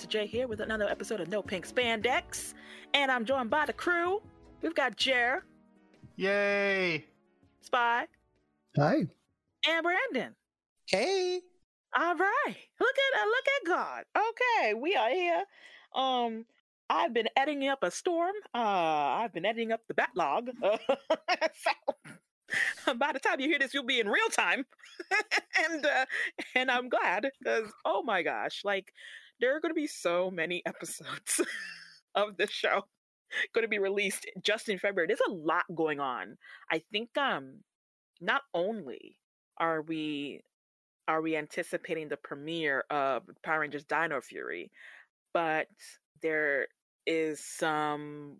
Issa J here with another episode of No Pink Spandex. And I'm joined by the crew. We've got Jer, Yay! Spy, Hi. and Brandon. Hey. All right. Look at uh, look at God. Okay, we are here. Um, I've been editing up a storm. Uh, I've been editing up the backlog. so by the time you hear this, you'll be in real time. and uh, and I'm glad because oh my gosh, like there are going to be so many episodes of this show going to be released just in February. There's a lot going on. I think um, not only are we are we anticipating the premiere of Power Rangers Dino Fury, but there is some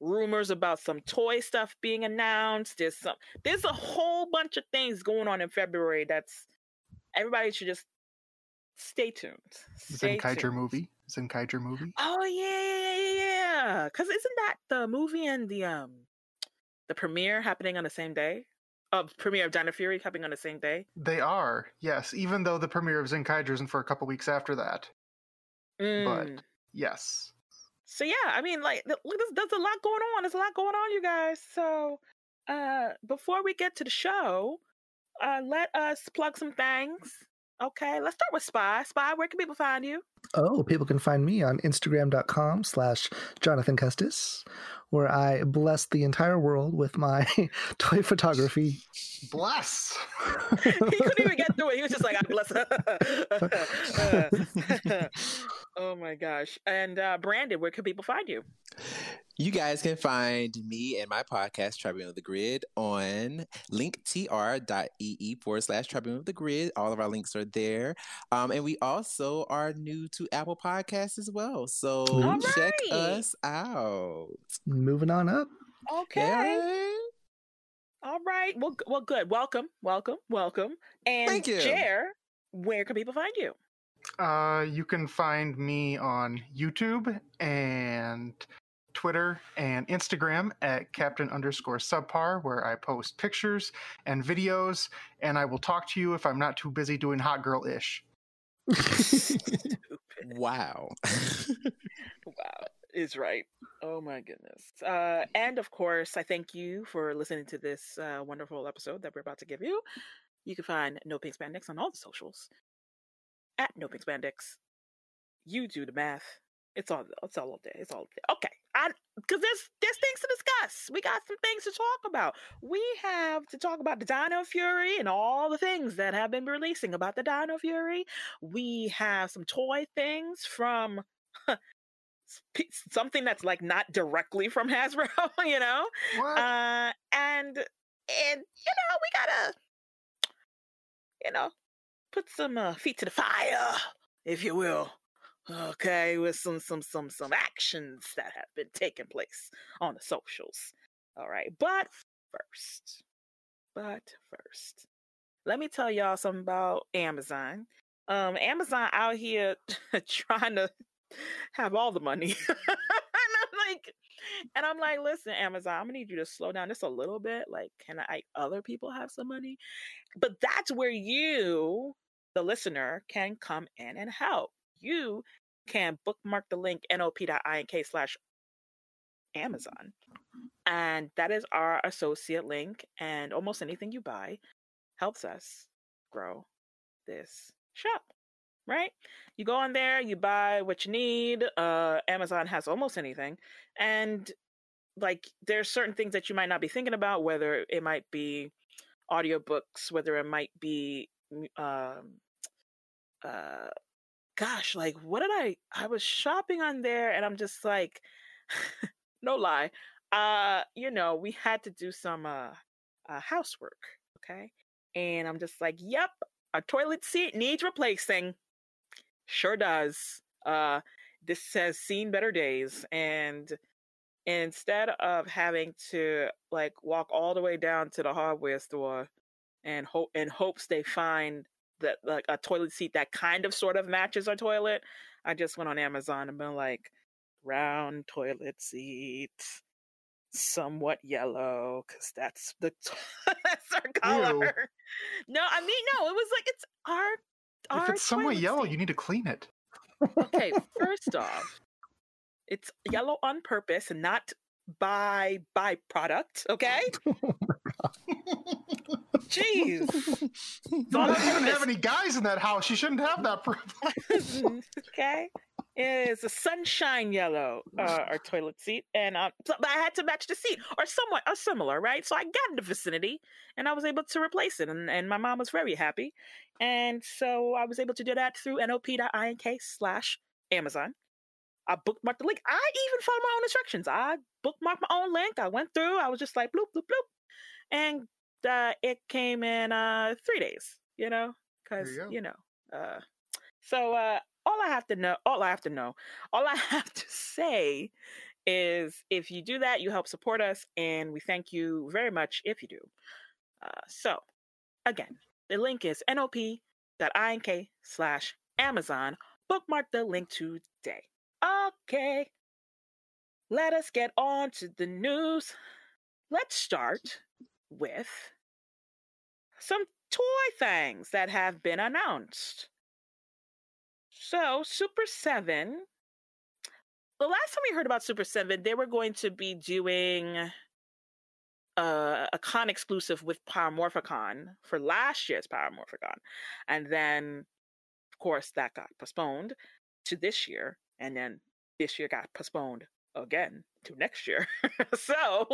rumors about some toy stuff being announced. There's some there's a whole bunch of things going on in February that's everybody should just stay tuned. Stay Zenkaiger tuned. movie. Zenkaiger movie. Oh yeah, yeah, yeah, yeah. Cause isn't that the movie and the um the premiere happening on the same day? Uh, premiere of Dino Fury happening on the same day. They are, yes, even though the premiere of Zenkaiger isn't for a couple weeks after that. Mm. Yes. So yeah, I mean, like, look, there's, there's a lot going on. There's a lot going on, you guys. So, uh, before we get to the show, uh, let us plug some things. Okay, let's start with Spy. Spy, where can people find you? Oh, people can find me on Instagram.com slash Jonathan Custis, where I bless the entire world with my toy photography. Bless. he couldn't even get through it. He was just like, "God bless." Uh, oh my gosh! And uh, Brandon, where can people find you? You guys can find me and my podcast, Tribune of the Grid, on linktr.ee forward slash Tribune of the Grid. All of our links are there. Um, and we also are new to Apple Podcasts as well. So All check us out. Moving on up. Okay. Yeah. All right. Well, well, good. Welcome, welcome, welcome. And Thank you. Jer, where can people find you? Uh, you can find me on YouTube and Twitter and Instagram at Captain underscore subpar, where I post pictures and videos, and I will talk to you if I'm not too busy doing hot girl ish. Wow. Wow, is right. Oh my goodness. Uh, and of course, I thank you for listening to this uh, wonderful episode that we're about to give you. You can find No Pink Spandex on all the socials at No Pink Spandex. You do the math. It's all it's all there. It's all there. Okay. Because there's there's things to discuss. We got some things to talk about. We have to talk about the Dino Fury and all the things that have been releasing about the Dino Fury. We have some toy things from something that's like not directly from Hasbro, you know. Uh, and and you know we gotta, you know, put some uh, feet to the fire, if you will. Okay, with some some some some actions that have been taking place on the socials. All right, but first, but first, let me tell y'all something about Amazon. Um, Amazon out here trying to have all the money. and I'm like, and I'm like, listen, Amazon, I'm gonna need you to slow down just a little bit. Like, can I other people have some money? But that's where you, the listener, can come in and help. You can bookmark the link nop.ink slash Amazon. And that is our associate link. And almost anything you buy helps us grow this shop. Right? You go on there, you buy what you need. Uh Amazon has almost anything. And like there's certain things that you might not be thinking about, whether it might be audiobooks, whether it might be um uh gosh, like what did I I was shopping on there and I'm just like no lie. Uh, you know, we had to do some uh, uh housework, okay? And I'm just like, "Yep, our toilet seat needs replacing." Sure does. Uh this has seen better days and instead of having to like walk all the way down to the hardware store and hope in hopes they find that like a toilet seat that kind of sort of matches our toilet, I just went on Amazon and been like round toilet seat, somewhat yellow, because that's the that's our color. No, I mean no, it was like it's our. our if it's somewhat yellow, seat. you need to clean it. Okay, first off, it's yellow on purpose and not by byproduct. Okay. Jeez. It's all You on shouldn't have any guys in that house. You shouldn't have that problem. okay. It's a sunshine yellow, uh, our toilet seat, and um, so- but I had to match the seat, or somewhat, or similar, right? So I got in the vicinity, and I was able to replace it, and, and my mom was very happy, and so I was able to do that through nop.ink slash Amazon. I bookmarked the link. I even followed my own instructions. I bookmarked my own link. I went through. I was just like bloop bloop bloop, and uh, it came in uh, three days. You know, because you you know. Uh, so uh, all I have to know, all I have to know, all I have to say is if you do that, you help support us, and we thank you very much if you do. Uh, so again, the link is nop.ink slash Amazon. Bookmark the link today. Okay. Let us get on to the news. Let's start with some toy things that have been announced. So, Super 7. The last time we heard about Super 7, they were going to be doing uh, a con exclusive with Power Morphicon for last year's Power Morphicon. And then, of course, that got postponed to this year. And then this year got postponed again to next year. so,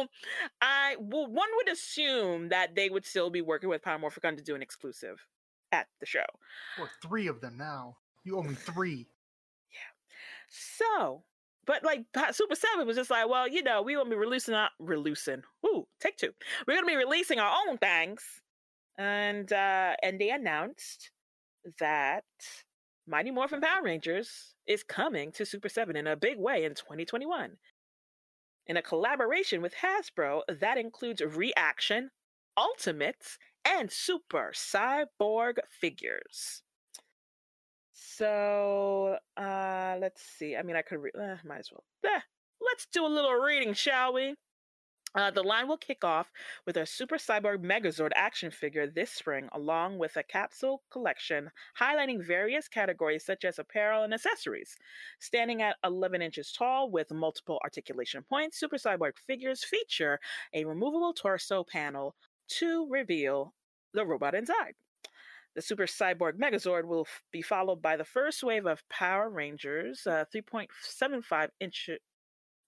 I well, one would assume that they would still be working with Power Morphicon to do an exclusive at the show. or three of them now. You owe me three. yeah. So, but like Super Seven was just like, well, you know, we gonna be releasing our releasing. Ooh, take two. We're gonna be releasing our own things, and uh and they announced that Mighty Morphin Power Rangers is coming to Super Seven in a big way in 2021. In a collaboration with Hasbro that includes Reaction, Ultimates, and Super Cyborg figures. So uh let's see. I mean, I could read, uh, might as well. Eh, let's do a little reading, shall we? Uh, the line will kick off with a Super Cyborg Megazord action figure this spring, along with a capsule collection highlighting various categories such as apparel and accessories. Standing at 11 inches tall with multiple articulation points, Super Cyborg figures feature a removable torso panel to reveal the robot inside. The Super Cyborg Megazord will f- be followed by the first wave of Power Rangers, uh, 3.75 inch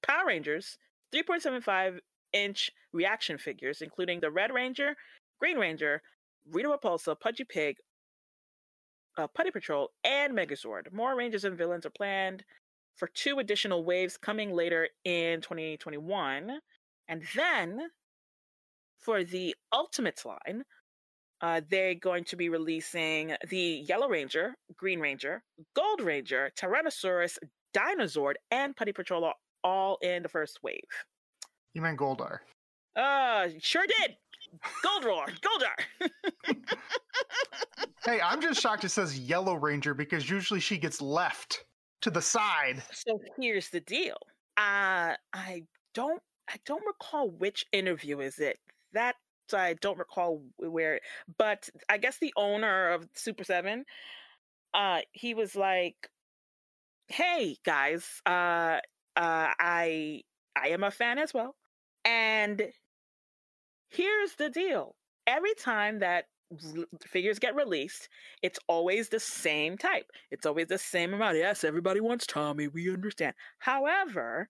Power Rangers, 3.75 inch reaction figures, including the Red Ranger, Green Ranger, Rita Repulsa, Pudgy Pig, uh, Putty Patrol, and Megazord. More Rangers and villains are planned for two additional waves coming later in 2021. And then for the Ultimates line, uh, they're going to be releasing the Yellow Ranger, Green Ranger, Gold Ranger, Tyrannosaurus, Dinozord, and Putty Patrol all in the first wave. You meant Goldar. Uh, sure did. Gold Roar, Goldar. Hey, I'm just shocked it says Yellow Ranger because usually she gets left to the side. so here's the deal. Uh, I don't, I don't recall which interview is it. That I don't recall where, but I guess the owner of Super Seven, uh, he was like, "Hey guys, uh, uh, I, I am a fan as well, and here's the deal. Every time that figures get released, it's always the same type. It's always the same amount. Yes, everybody wants Tommy. We understand. However,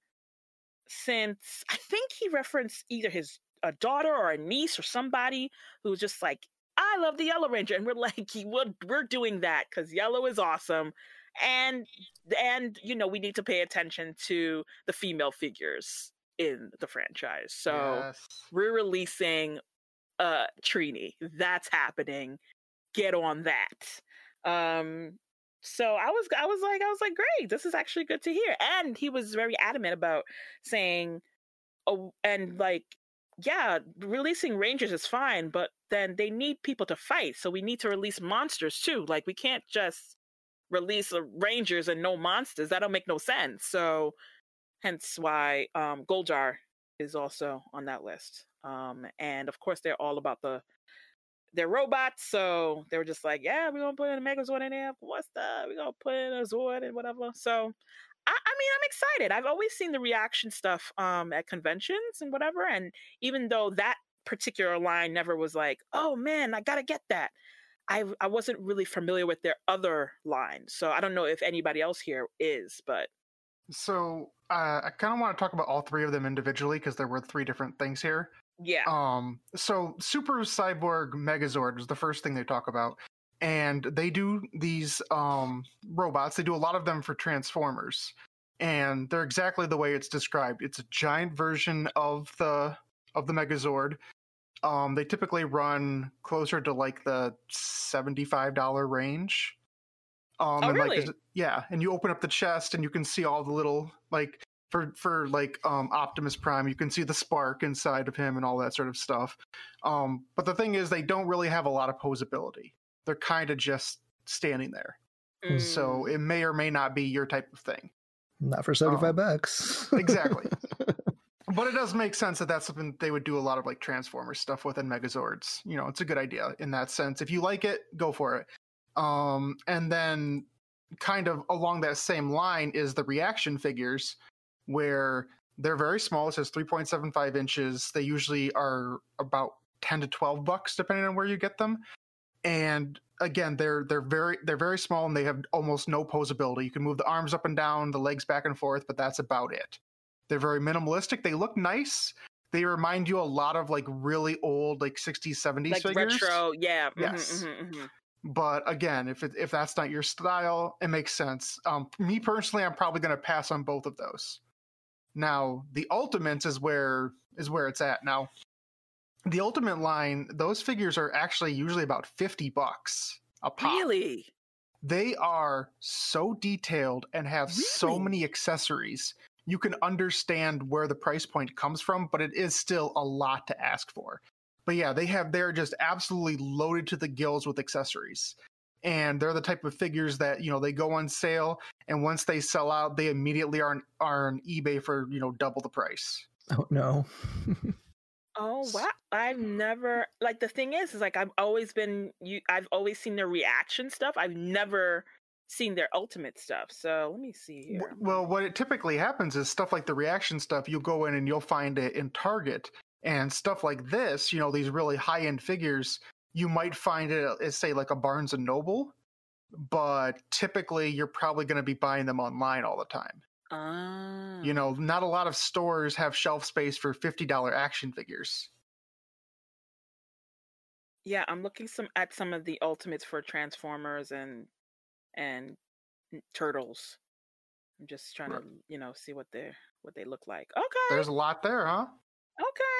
since I think he referenced either his a daughter or a niece or somebody who was just like, I love the Yellow Ranger, and we're like, we're, we're doing that because Yellow is awesome, and and you know we need to pay attention to the female figures in the franchise. So Yes. we're releasing uh Trini. That's happening. Get on that. Um so I was I was like I was like great. This is actually good to hear. And he was very adamant about saying oh and like yeah, releasing rangers is fine, but then they need people to fight. So we need to release monsters too. Like we can't just release rangers and no monsters. That'll make no sense. So hence why um Goldar is also on that list. Um, and of course, they're all about the they're robots, so they were just like, yeah, we're gonna put in a Megazord in there. What's the? We're gonna put in a Zord and whatever. So. I, I mean, I'm excited. I've always seen the reaction stuff um, at conventions and whatever, and even though that particular line never was like, "Oh man, I gotta get that," I I wasn't really familiar with their other lines, so I don't know if anybody else here is, but So uh, I kind of want to talk about all three of them individually because there were three different things here. yeah, Um, so Super Cyborg Megazord was the first thing they talk about, and they do these um robots. They do a lot of them for Transformers, and they're exactly the way it's described. It's a giant version of the of the Megazord. Um, they typically run closer to like the seventy-five dollar range. Um, Oh, and like, really? there's- yeah, and you open up the chest and you can see all the little like for for like um Optimus Prime, you can see the spark inside of him and all that sort of stuff. Um, but the thing is, they don't really have a lot of posability. They're kind of just standing there. Mm. So it may or may not be your type of thing. Not for 75 Oh. bucks. Exactly. but it does make sense that that's something they would do a lot of like Transformers stuff with in Megazords. You know, it's a good idea in that sense. If you like it, go for it. Um, and then kind of along that same line is the reaction figures where they're very small. It says 3.75 inches. They usually are about 10 to 12 bucks depending on where you get them. And again, they're they're very they're very small and they have almost no posability. You can move the arms up and down, the legs back and forth, but that's about it. They're very minimalistic. They look nice. They remind you a lot of like really old like 60s 70s like figures. retro, yeah. mhm, Yes. mhm, mhm. But again, if it, if that's not your style, it makes sense. Um, me personally, I'm probably going to pass on both of those. Now, the Ultimates is where is where it's at. Now, the Ultimate line, those figures are actually usually about 50 bucks a pop. Really? They are so detailed and have so many accessories. You can understand where the price point comes from, but it is still a lot to ask for. But yeah, they have they're just absolutely loaded to the gills with accessories. And they're the type of figures that, you know, they go on sale and once they sell out, they immediately are on, are on eBay for, you know, double the price. oh, no. Oh wow! I've never like the thing is, is like I've always been you. I've always seen their reaction stuff. I've never seen their ultimate stuff. So let me see here. Well, what it typically happens is stuff like the reaction stuff, you'll go in and you'll find it in Target. And stuff like this, you know, these really high end figures, you might find it at, say, like a Barnes and Noble. But typically, you're probably going to be buying them online all the time. Ah, You know, not a lot of stores have shelf space for $50 action figures. yeah. I'm looking some at some of the ultimates for Transformers and and Turtles. I'm just trying Right. to you know see what they what they look like. Okay, There's a lot there, huh? Okay.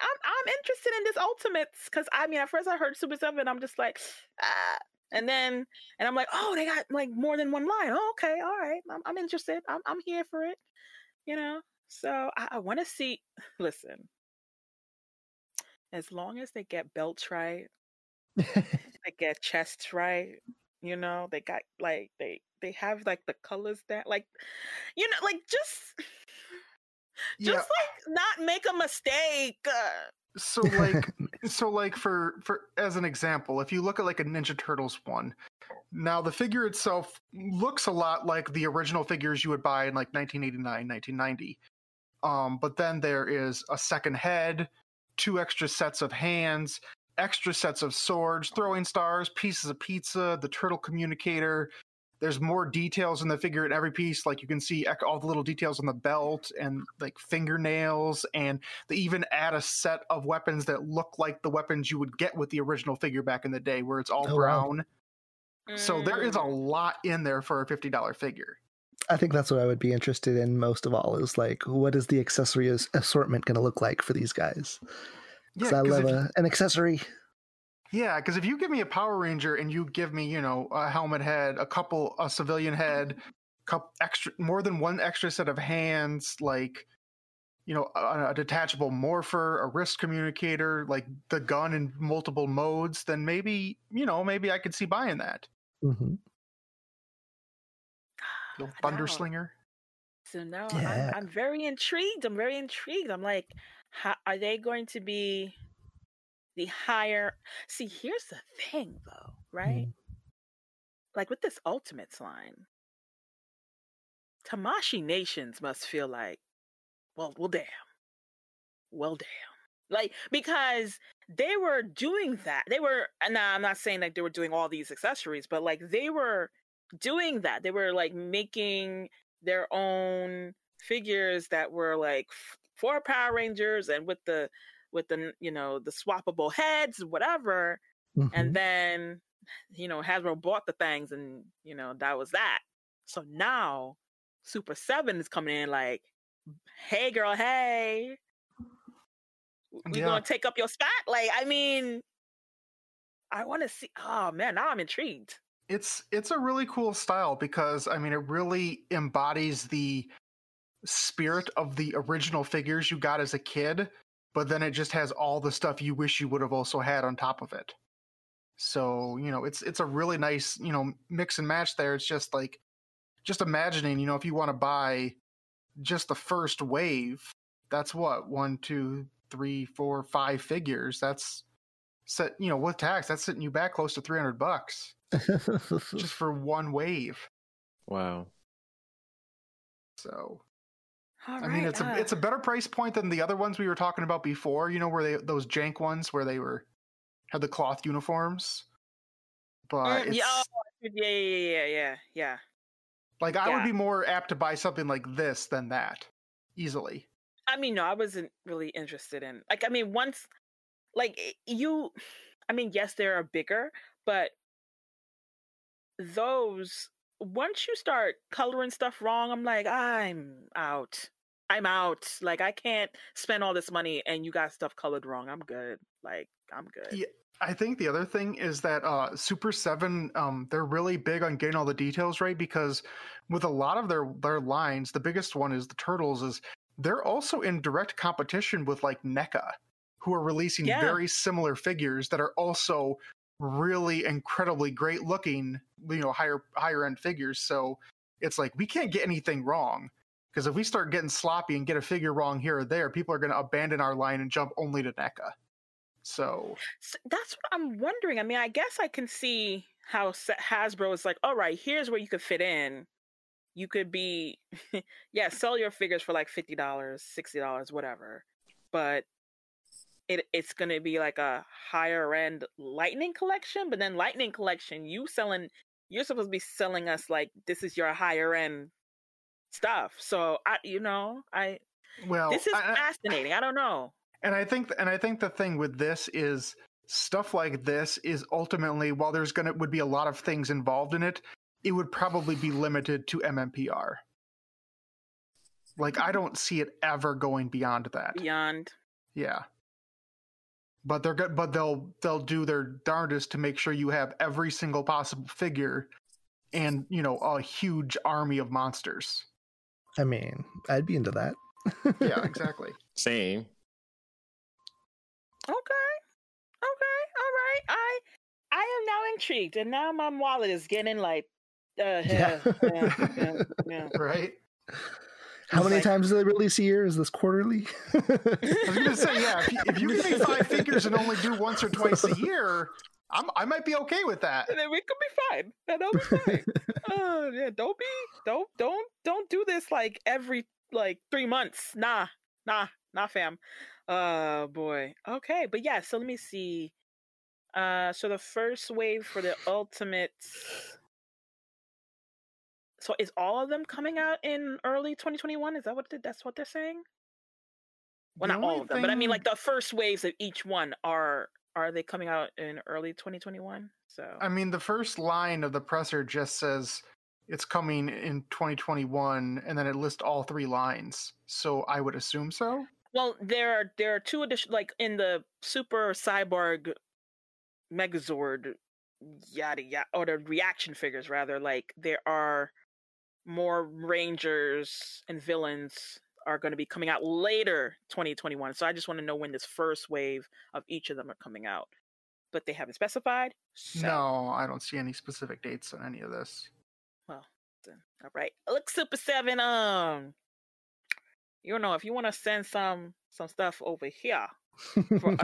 I'm I'm interested in this Ultimates because I mean at first I heard Super Seven, I'm just like, ah. And then and I'm like, oh, they got like more than one line. Oh, okay, all right. I'm I'm interested. I'm I'm here for it. You know? So I, I wanna see listen. As long as they get belts right, they get chests right, you know, they got like they they have like the colors that like you know, like just just like not make a mistake. Uh, so like so like for for as an example if you look at like a ninja turtles one now the figure itself looks a lot like the original figures you would buy in like 1989 1990 um but then there is a second head two extra sets of hands extra sets of swords throwing stars pieces of pizza the turtle communicator there's more details in the figure in every piece like you can see all the little details on the belt and like fingernails and they even add a set of weapons that look like the weapons you would get with the original figure back in the day, where it's all Oh, wow. brown. So there is a mm, lot in there for a fifty dollar figure. I think that's what I would be interested in most of all is like, what is the accessory as- assortment going to look like for these guys? Because I love if, a, an accessory. Yeah, because if you give me a Power Ranger and you give me, you know, a helmet head, a couple, a civilian head, couple extra, more than one extra set of hands, like. You know, a, a detachable morpher, a wrist communicator, like the gun in multiple modes, then maybe, you know, maybe I could see buying that. Mm-hmm. Little I thunder know. slinger. So now Yeah. I'm, I'm very intrigued. I'm very intrigued. I'm like, how, are they going to be the higher. See, here's the thing, though, right? Mm. Like with this Ultimates line, Tamashii Nations must feel like, well, well, damn, well, damn. Like because they were doing that. They were. And now I'm not saying like they were doing all these accessories, but like they were doing that. They were like making their own figures that were like for Power Rangers and with the with the you know the swappable heads, whatever. Mhm. And then you know Hasbro bought the things, and you know that was that. So now Super Seven is coming in like, hey girl, hey, we Yeah. gonna take up your spot? Like, I mean, I want to see. Oh man, now I'm intrigued. it's it's a really cool style because I mean it really embodies the spirit of the original figures you got as a kid, but then it just has all the stuff you wish you would have also had on top of it. So, you know, it's it's a really nice, you know, mix and match there. It's just like just imagining, you know, if you want to buy just the first wave, that's what, one, two, three, four, five figures. That's set, you know, with tax, that's sitting you back close to three hundred bucks just for one wave. Wow. So All I mean, right, it's a uh, it's a better price point than the other ones we were talking about before. You know, where they those jank ones where they were had the cloth uniforms. But mm, yeah, oh, yeah, yeah, yeah, yeah, yeah. like I would be more apt to buy something like this than that easily. I mean, no, I wasn't really interested in like. I mean, once, like you, I mean, yes, they are bigger, but those once you start coloring stuff wrong, I'm like, I'm out. I'm out. Like, I can't spend all this money and you got stuff colored wrong. I'm good. Like, I'm good. Yeah. I think the other thing is that uh, Super Seven, um, they're really big on getting all the details right because with a lot of their their lines, the biggest one is the turtles. Is they're also in direct competition with like NECA, who are releasing Yeah. very similar figures that are also really incredibly great looking, you know, higher higher end figures. So it's like we can't get anything wrong because if we start getting sloppy and get a figure wrong here or there, people are going to abandon our line and jump only to NECA. So S that's what I'm wondering. I mean, I guess I can see how Hasbro is like, all right, here's where you could fit in. You could be, yeah, sell your figures for like fifty dollars, sixty dollars, whatever, but it it's gonna be like a higher end Lightning collection. But then Lightning collection, you selling, you're supposed to be selling us like this is your higher end stuff. So I, you know, I well, this is I- I- fascinating. I don't know. And I think and I think the thing with this is stuff like this is ultimately while there's gonna would be a lot of things involved in it, it would probably be limited to MMPR. Like I hmm. don't see it ever going beyond that. Beyond, Yeah. But they're good but they'll they'll do their darndest to make sure you have every single possible figure and, you know, a huge army of monsters. I mean, I'd be into that. Yeah, exactly. Same. Okay. Okay. All right. I I am now intrigued, and now my wallet is getting like, uh, yeah, Yeah. yeah, yeah, yeah. right? How many like- times do they release a year? Is this quarterly? I was gonna say, yeah. If you, if you give me five figures and only do once or twice a year, I'm, I might be okay with that. And then we could be fine. That'll be fine. Oh yeah. Don't be. Don't don't don't do this like every like three months. Nah. Nah. Nah, fam. Uh boy. Okay, but yeah. So let me see. Uh, so the first wave for the ultimates. So is all of them coming out in early 2021? Is that what they- that's what they're saying? Well, The not all of them, but I mean like the first waves of each one are are they coming out in early 2021? So I mean, the first line of the presser just says it's coming in 2021, and then it lists all three lines. So I would assume so. Well, there are there are two additional like in the Super Cyborg Megazord yada yada or the reaction figures rather, like there are more Rangers and villains are going to be coming out later 2021. So I just want to know when this first wave of each of them are coming out. But they haven't specified. So No, I don't see any specific dates on any of this. Well, then, all right. Look Super 7 um you know if you want to send some some stuff over here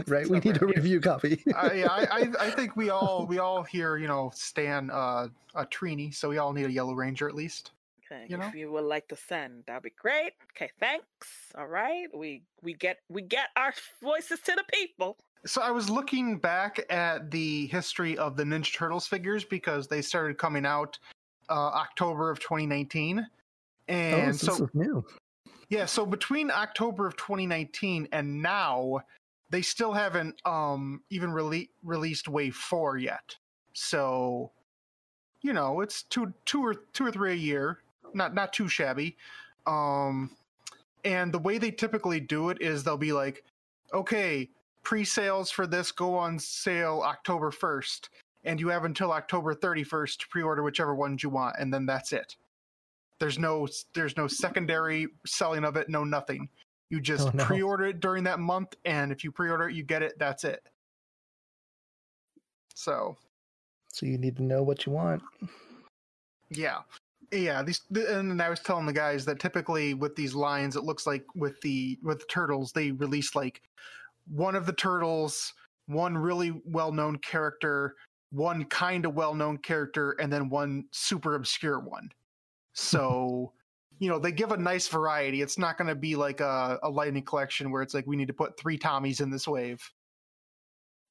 right, we need a review. review copy. I, I, I, I think we all we all here, you know, stan uh, a Trini, so we all need a Yellow Ranger at least. You know? if you would like to send, that'd be great. Okay, thanks. All right, we we get we get our voices to the people. So I was looking back at the history of the Ninja Turtles figures because they started coming out uh, October of 2019, oh, and so this so new. yeah, so between October of 2019 and now, they still haven't um even rele- released Wave Four yet. So, you know, it's two two or two or three a year, not not too shabby. Um, and the way they typically do it is they'll be like, okay, pre-sales for this go on sale October 1st, and you have until October 31st to pre-order whichever ones you want, and then that's it. There's no there's no secondary selling of it, no nothing. You just Oh, no. pre-order it during that month, and if you pre-order it, you get it. That's it. So So you need to know what you want. yeah, yeah. These and I was telling the guys that typically with these lines, it looks like with the with the turtles, they release like one of the turtles, one really well-known character, one kind of well-known character, and then one super obscure one. So. You know, they give a nice variety. It's not going to be like a, a lightning collection where it's like we need to put three Tommies in this wave.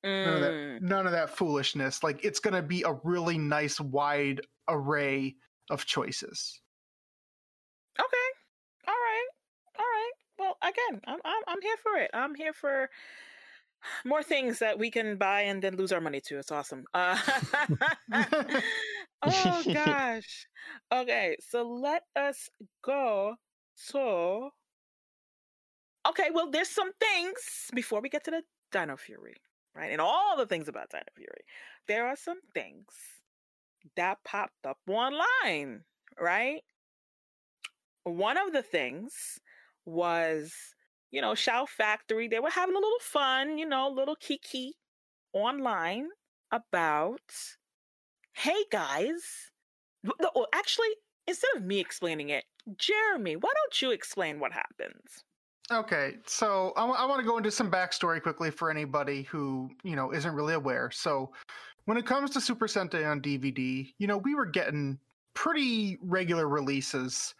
None of that Mm, none of that foolishness. Like it's gonna be a really nice wide array of choices. Okay, all right, all right. Well, again, I'm I'm I'm here for it. I'm here for more things that we can buy and then lose our money to. It's awesome. Uh, oh gosh. Okay, so let us go. So, okay, well, there's some things before we get to the Dino Fury, right? And all the things about Dino Fury. There are some things that popped up online, right? One of the things was, you know, Shout Factory. They were having a little fun, you know, little kiki online about, hey guys, w- the- oh, actually, instead of me explaining it, Jeremy, why don't you explain what happens? Okay, so I want to go into some backstory quickly for anybody who you know isn't really aware. So, when it comes to Super Sentai on DVD, you know we were getting pretty regular releases,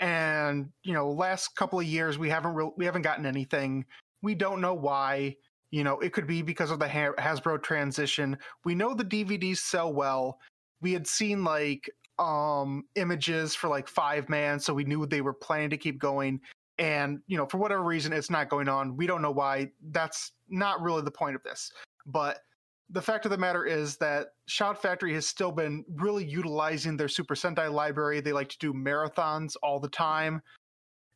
and you know last couple of years we haven't re- we haven't gotten anything. We don't know why. You know, it could be because of the Hasbro transition. We know the DVDs sell well. We had seen like um images for like Fiveman, so we knew they were planning to keep going and you know for whatever reason it's not going on we don't know why that's not really the point of this but the fact of the matter is that shout factory has still been really utilizing their super sentai library. They like to do marathons all the time.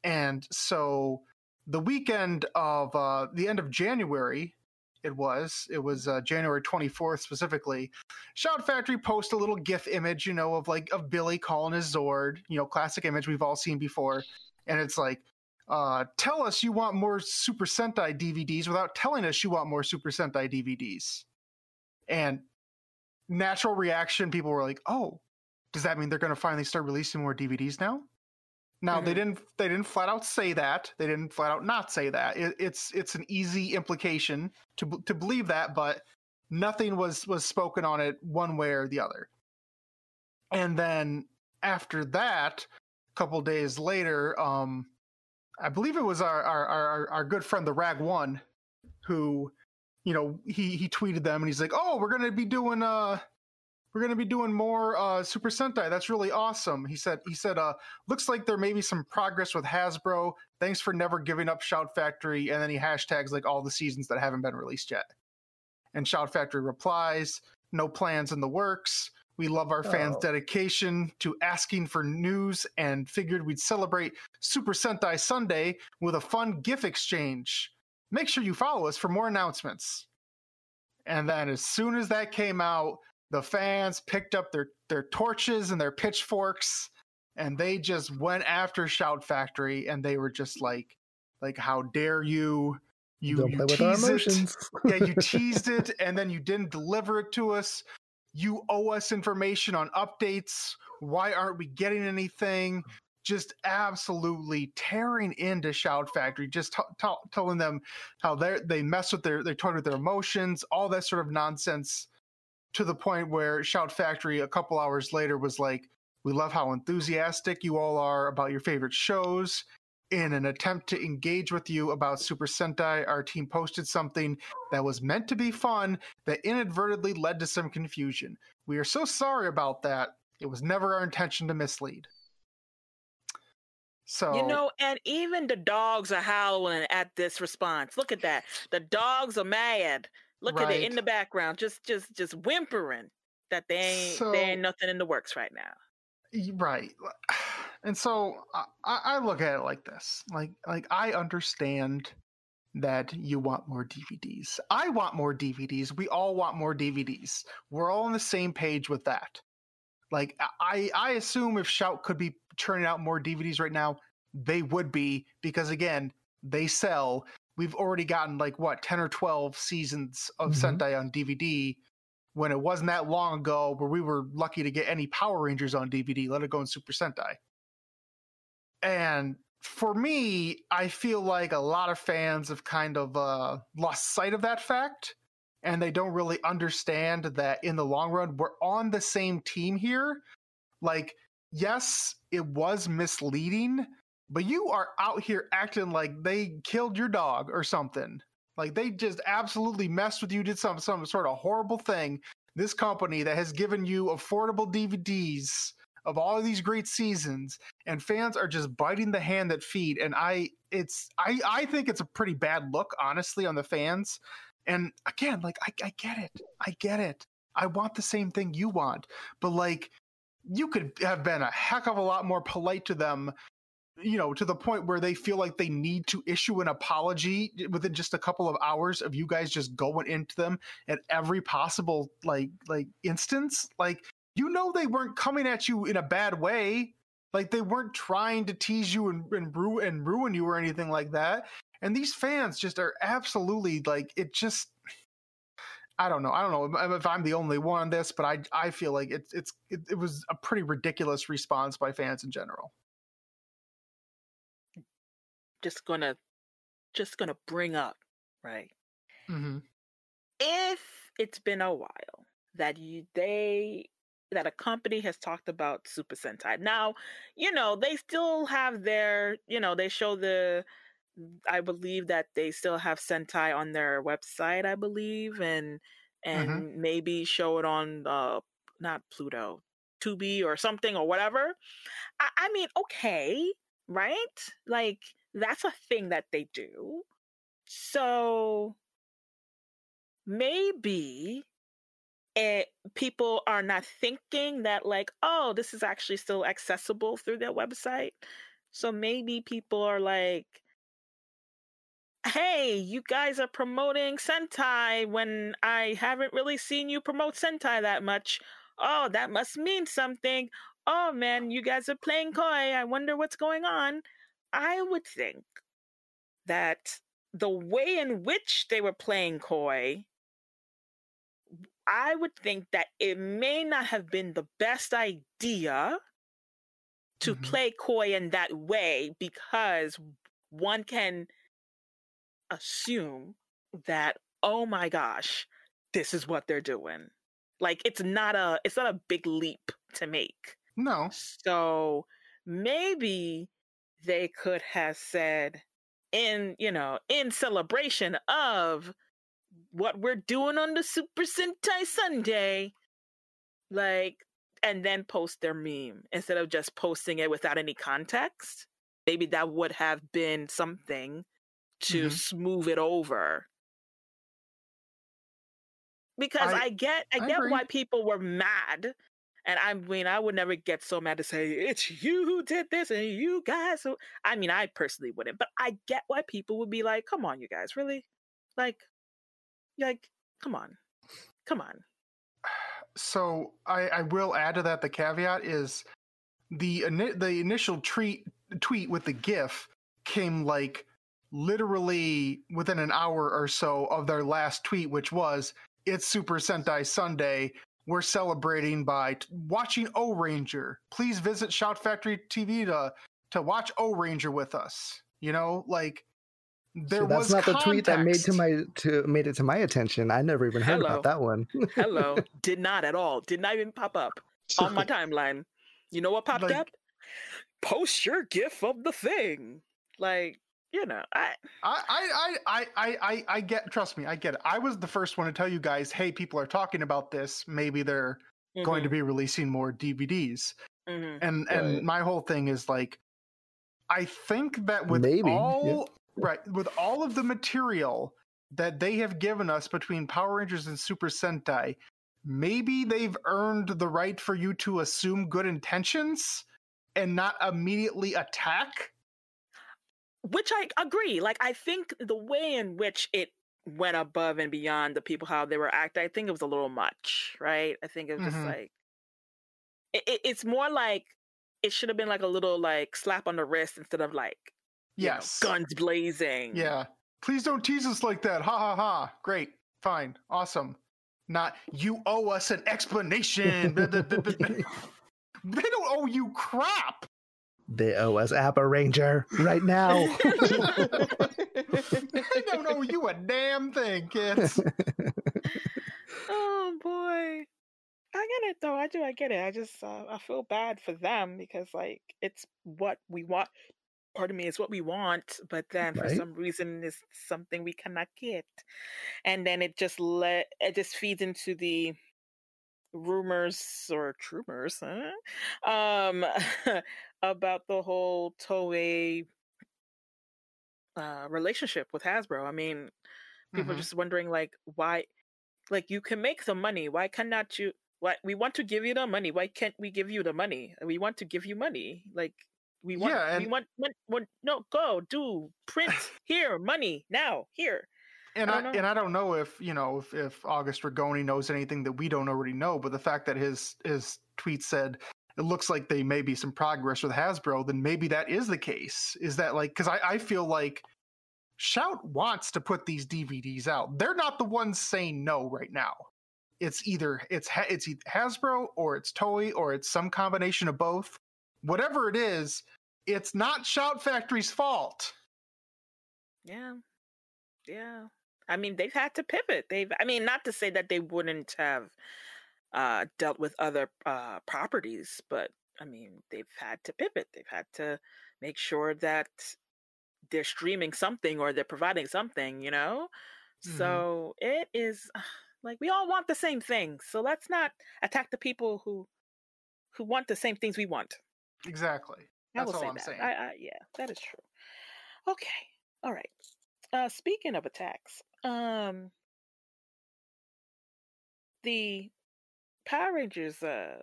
And so the weekend of uh, the end of january it was it was uh, january 24th specifically shout factory post a little gif image you know of like of billy calling his zord you know classic image we've all seen before. And it's like uh, tell us you want more Super Sentai DVDs without telling us you want more Super Sentai DVDs. And natural reaction, people were like, "Oh, does that mean they're going to finally start releasing more DVDs now?" Now they Mhm. didn't. They didn't flat out say that. They didn't flat out not say that. It, it's it's an easy implication to to believe that, but nothing was was spoken on it one way or the other. And then after that, a couple days later, um, I believe it was our our our, our good friend the Rag One, who, you know, he he tweeted them and he's like, "Oh, we're gonna be doing uh, we're gonna be doing more uh Super Sentai. That's really awesome." He said he said, "Uh, looks like there may be some progress with Hasbro. Thanks for never giving up Shout Factory." And then he hashtags like all the seasons that haven't been released yet. And Shout Factory replies, "No plans in the works." We love our fans' Oh. dedication to asking for news and figured we'd celebrate Super Sentai Sunday with a fun GIF exchange. Make sure you follow us for more announcements. And then, as soon as that came out, the fans picked up their, their torches and their pitchforks and they just went after Shout Factory and they were just like, like, how dare you? You, Don't you play with our tease it yeah, you teased it and then you didn't deliver it to us. You owe us information on updates. Why aren't we getting anything? Just absolutely tearing into Shout Factory, just t- t- telling them how they they mess with their they toy with their emotions, all that sort of nonsense, to the point where Shout Factory a couple hours later was like, "We love how enthusiastic you all are about your favorite shows." In an attempt to engage with you about Super Sentai, our team posted something that was meant to be fun that inadvertently led to some confusion. We are so sorry about that. It was never our intention to mislead. So You know, and even the dogs are howling at this response. Look at that. The dogs are mad. Look at it in the background, just just just whimpering that they ain't So- they ain't nothing in the works right now. Right and so I, I look at it like this like like i understand that you want more dvds i want more dvds we all want more dvds we're all on the same page with that like i i assume if shout could be churning out more dvds right now they would be because again they sell we've already gotten like what 10 or 12 seasons of Mhm. sentai on dvd when it wasn't that long ago where we were lucky to get any Power Rangers on DVD, let it go in Super Sentai. And for me, I feel like a lot of fans have kind of uh, lost sight of that fact. And they don't really understand that in the long run, we're on the same team here. Like, yes, it was misleading, but you are out here acting like they killed your dog or something. Like they just absolutely messed with you, did some some sort of horrible thing. This company that has given you affordable DVDs of all of these great seasons, and fans are just biting the hand that feed. And I, it's I I think it's a pretty bad look, honestly, on the fans. And again, like I, I get it, I get it. I want the same thing you want, but like you could have been a heck of a lot more polite to them you know, to the point where they feel like they need to issue an apology within just a couple of hours of you guys just going into them at every possible like like instance. Like you know they weren't coming at you in a bad way. Like they weren't trying to tease you and, and ruin and ruin you or anything like that. And these fans just are absolutely like it just I don't know. I don't know if I'm the only one on this, but I I feel like it's it's it, it was a pretty ridiculous response by fans in general. Just gonna just gonna bring up, right? Mm-hmm. if it's been a while that you they that a company has talked about Super Sentai. Now, you know, they still have their, you know, they show the I believe that they still have Sentai on their website, I believe, and and maybe show it on uh not Pluto, Tubi or something or whatever. I, I mean, okay, right? Like that's a thing that they do. So maybe it, people are not thinking that like oh this is actually still accessible through their website so maybe people are like hey you guys are promoting sentai when i haven't really seen you promote sentai that much. Oh that must mean something. Oh man you guys are playing coy i wonder what's going on. I would think that the way in which they were playing coy I would think that it may not have been the best idea to Mhm. play coy in that way because one can assume that oh my gosh this is what they're doing like it's not a it's not a big leap to make No. so maybe they could have said in, you know, in celebration of what we're doing on the Super Sentai Sunday, like, and then post their meme instead of just posting it without any context. Maybe that would have been something to Mhm. smooth it over. Because I- I, get I I get agree. why people were mad. And I mean, I would never get so mad to say it's you who did this and you guys. Who... I mean, I personally wouldn't, but I get why people would be like, "Come on, you guys, really? Like, like, come on, come on." So I, I will add to that the caveat is the the initial tweet tweet with the GIF came like literally within an hour or so of their last tweet, which was "It's Super Sentai Sunday. We're celebrating by t- watching Ohranger. Please visit Shout Factory TV to to watch Ohranger with us. You know, like there So that's was not the tweet that made to my to made it to my attention. I never even heard Hello. about that one. Hello. Did not at all. Did not even pop up on my timeline. You know what popped Like- up? Post your gif of the thing. Like, you know, I I, I, I, I, I, I get. Trust me, I get it. I was the first one to tell you guys, hey, people are talking about this. Maybe they're going to be releasing more DVDs. Mhm. And and Right. my whole thing is like, I think that with Maybe, yeah. all right, with all of the material that they have given us between Power Rangers and Super Sentai, maybe they've earned the right for you to assume good intentions and not immediately attack. Which I agree. Like, I think the way in which it went above and beyond the people how they were acting, I think it was a little much, right? I think it was just Mhm. like it, it, it's more like it should have been like a little like slap on the wrist instead of like you know, guns blazing. Yeah. Please don't tease us like that. Ha ha ha. Great. Fine. Awesome. Not you owe us an explanation. They don't owe you crap. They owe us Abaranger right now. They don't owe you a damn thing, kids. Oh boy. I get it though. I do. I get it. I just uh, I feel bad for them because like it's what we want. Pardon me, it's what we want, but then for some reason it's something we cannot get, and then it just let it just feeds into the rumors or trumors huh? um about the whole Toei uh relationship with Hasbro. I mean, people Mhm. are just wondering like why like you can make the money. Why cannot you why we want to give you the money. Why can't we give you the money? We want to give you money. Like we want Yeah, we and- want, want, want no go do print here money now here. And I I, and I don't know if you know if, if August Ragone knows anything that we don't already know, but the fact that his his tweet said it looks like they may be some progress with Hasbro, then maybe that is the case. Is that like because I, I feel like Shout wants to put these DVDs out. They're not the ones saying no right now. It's either it's it's Hasbro or it's Toei or it's some combination of both. Whatever it is, it's not Shout Factory's fault. yeah yeah i mean they've had to pivot they've i mean not to say that they wouldn't have uh dealt with other uh properties but i mean they've had to pivot they've had to make sure that they're streaming something or they're providing something you know Mhm. so it is like we all want the same thing so let's not attack the people who who want the same things we want Exactly. That's all say I'm that. saying. I, I, yeah, that is true. Okay, all right. Uh, speaking of attacks, um, the Power Rangers uh,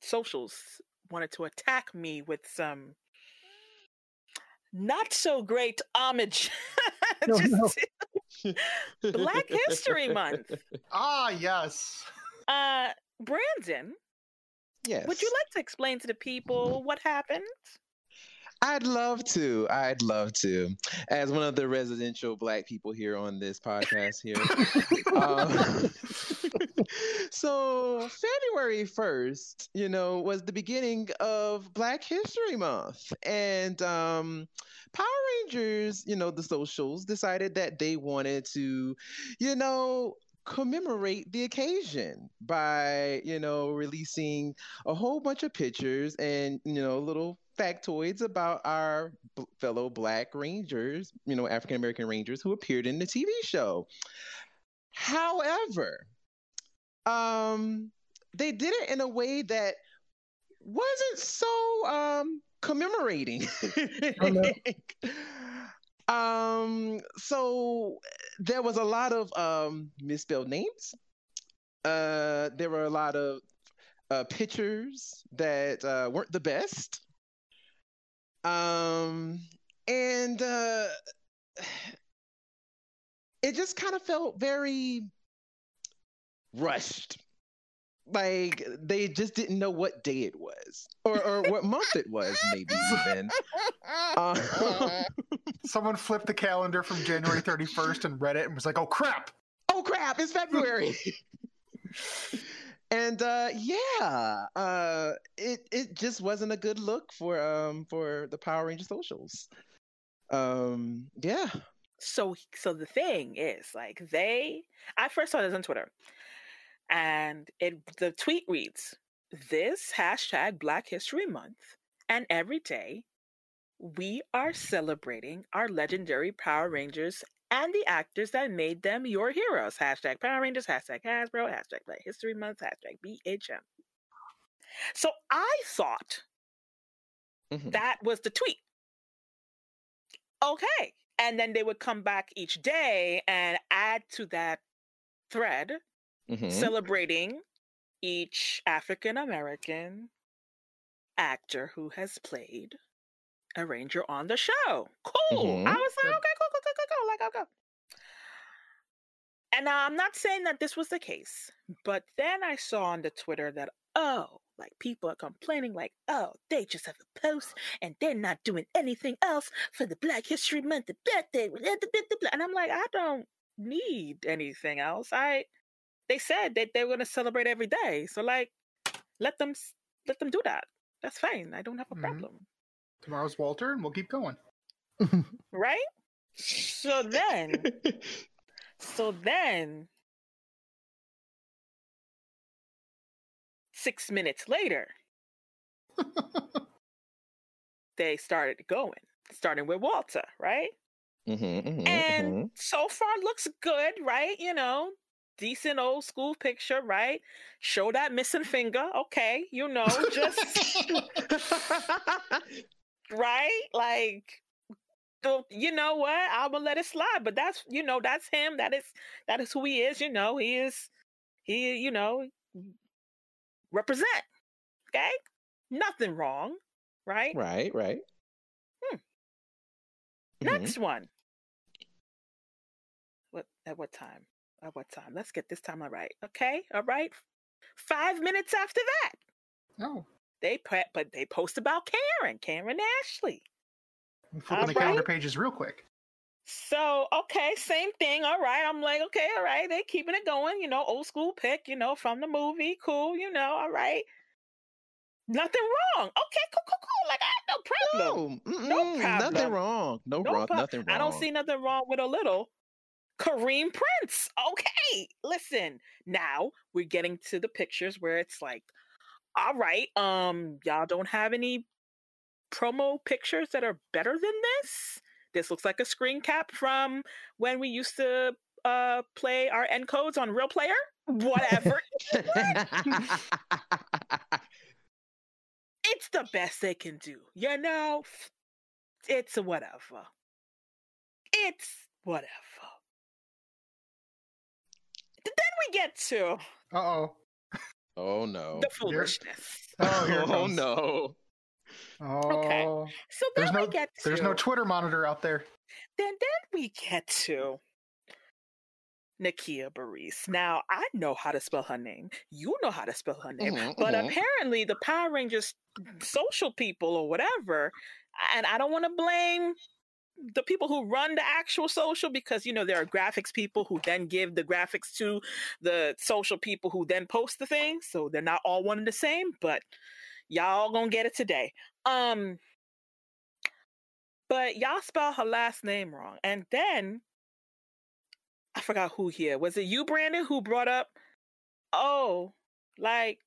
socials wanted to attack me with some not so great homage No, just no. Black History Month. Ah, yes. Uh, Brandon, Yes. would you like to explain to the people what happened? I'd love to. I'd love to. As one of the residential black people here on this podcast here. um, so February 1st, you know, was the beginning of Black History Month. And um Power Rangers, you know, the socials decided that they wanted to, you know, commemorate the occasion by, you know, releasing a whole bunch of pictures and, you know, little factoids about our b- fellow black rangers, you know, African American rangers who appeared in the TV show. However, um, they did it in a way that wasn't so um commemorating. Oh, um, so there was a lot of um misspelled names. Uh, there were a lot of uh, pictures that uh, weren't the best. Um, and uh, it just kind of felt very rushed. Like they just didn't know what day it was, or or what month it was, maybe even. Um, Someone flipped the calendar from January 31st and read it and was like, oh crap. oh crap! It's February. And uh, yeah, uh, it it just wasn't a good look for um for the Power Ranger socials. Um, yeah. So so the thing is, like they I first saw this on Twitter. And it the tweet reads, This hashtag Black History Month and every day we are celebrating our legendary Power Rangers and the actors that made them your heroes. Hashtag Power Rangers, hashtag Hasbro, hashtag Black History Month, hashtag BHM. So I thought Mhm. that was the tweet. Okay. And then they would come back each day and add to that thread Mhm. celebrating each African American actor who has played a ranger on the show. Cool. Mhm. I was like, okay, cool, cool, I'll go. And I'm not saying that this was the case, but then I saw on the Twitter that, oh, like people are complaining, like, oh, they just have a post and they're not doing anything else for the Black History Month, the birthday. blah." And I'm like, I don't need anything else. I they said that they were going to celebrate every day. So like let them let them do that. That's fine. I don't have a Mhm. problem. Tomorrow's Walter, and we'll keep going. Right? So then so then 6 minutes later they started going, starting with Walter, right? Mhm, mhm, and mhm. so far looks good, right? You know, decent old school picture, right? Show that missing finger, okay? You know, just right, like. So you know what? I'm gonna let it slide, but that's you know that's him. That is that is who he is. You know he is he you know represent. Okay, nothing wrong, right? right, right. Hmm. Mhm. Next one. What at what time? At what time? Let's get this time all right. Okay, all right. Five minutes after that, Oh, they pre- but they post about Karen, Karen Ashley. I'm flipping the Alright. calendar pages real quick. So okay, same thing. All right, I'm like, okay, all right. They're keeping it going. You know, old school pick. You know, from the movie. Cool. You know, all right. Nothing wrong. Okay, cool, cool, cool. Like I had no problem. No, No mm-mm, nothing wrong. No, No wrong. prob- Nothing wrong. I don't see nothing wrong with a little Kareem Prince. Okay, listen. Now we're getting to the pictures where it's like, all right, um, y'all don't have any promo pictures that are better than this. This looks like a screen cap from when we used to uh play our encodes on Real Player. Whatever. it's the best they can do. You know, it's a whatever. It's whatever. Then we get to Uh oh. oh no. the foolishness. Oh, here oh no. Oh. Okay. So then There's we no- get to There's no Twitter monitor out there. then then we get to Nakia Burrise. Now I know how to spell her name. You know how to spell her name. Mhm, But mhm. apparently the Power Rangers social people or whatever, and I don't want to blame the people who run the actual social because you know there are graphics people who then give the graphics to the social people who then post the thing. So they're not all one and the same, but y'all gonna get it today. Um but y'all spell her last name wrong. And then I forgot who here. Was it you, Brandon, who brought up, oh, like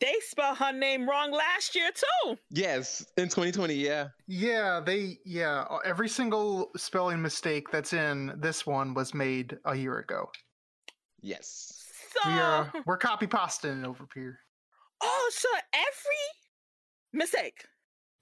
they spell her name wrong last year too. Yes, in 2020, yeah. Yeah, they yeah, every single spelling mistake that's in this one was made a year ago. Yes. So We uh we're copy pasting over here. Oh, so every mistake.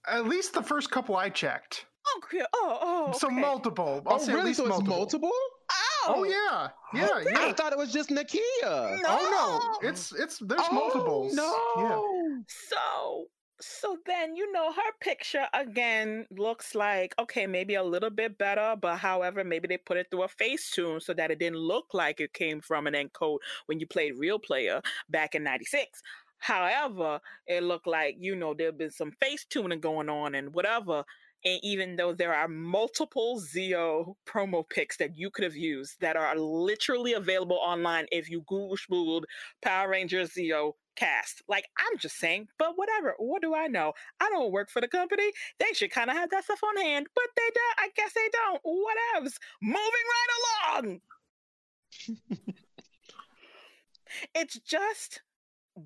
At least the first couple I checked. Oh, oh, oh. So multiple. I'll oh, say at really? least So it's multiple. multiple? Oh, Oh yeah. Yeah, Okay. yeah. I thought it was just Nakia. Oh, no. Oh no. It's it's there's oh, multiples. No. Yeah. So so then you know her picture again looks like okay maybe a little bit better but however maybe they put it through a face tune so that it didn't look like it came from an encode when you played real player back in 96 however it looked like you know there'd been some face tuning going on and whatever And even though there are multiple Zeo promo pics that you could have used that are literally available online if you Google Power Rangers Zeo cast. Like, I'm just saying, but whatever. What do I know? I don't work for the company. They should kind of have that stuff on hand, but they don't. I guess they don't. Whatevs. Moving right along. it's just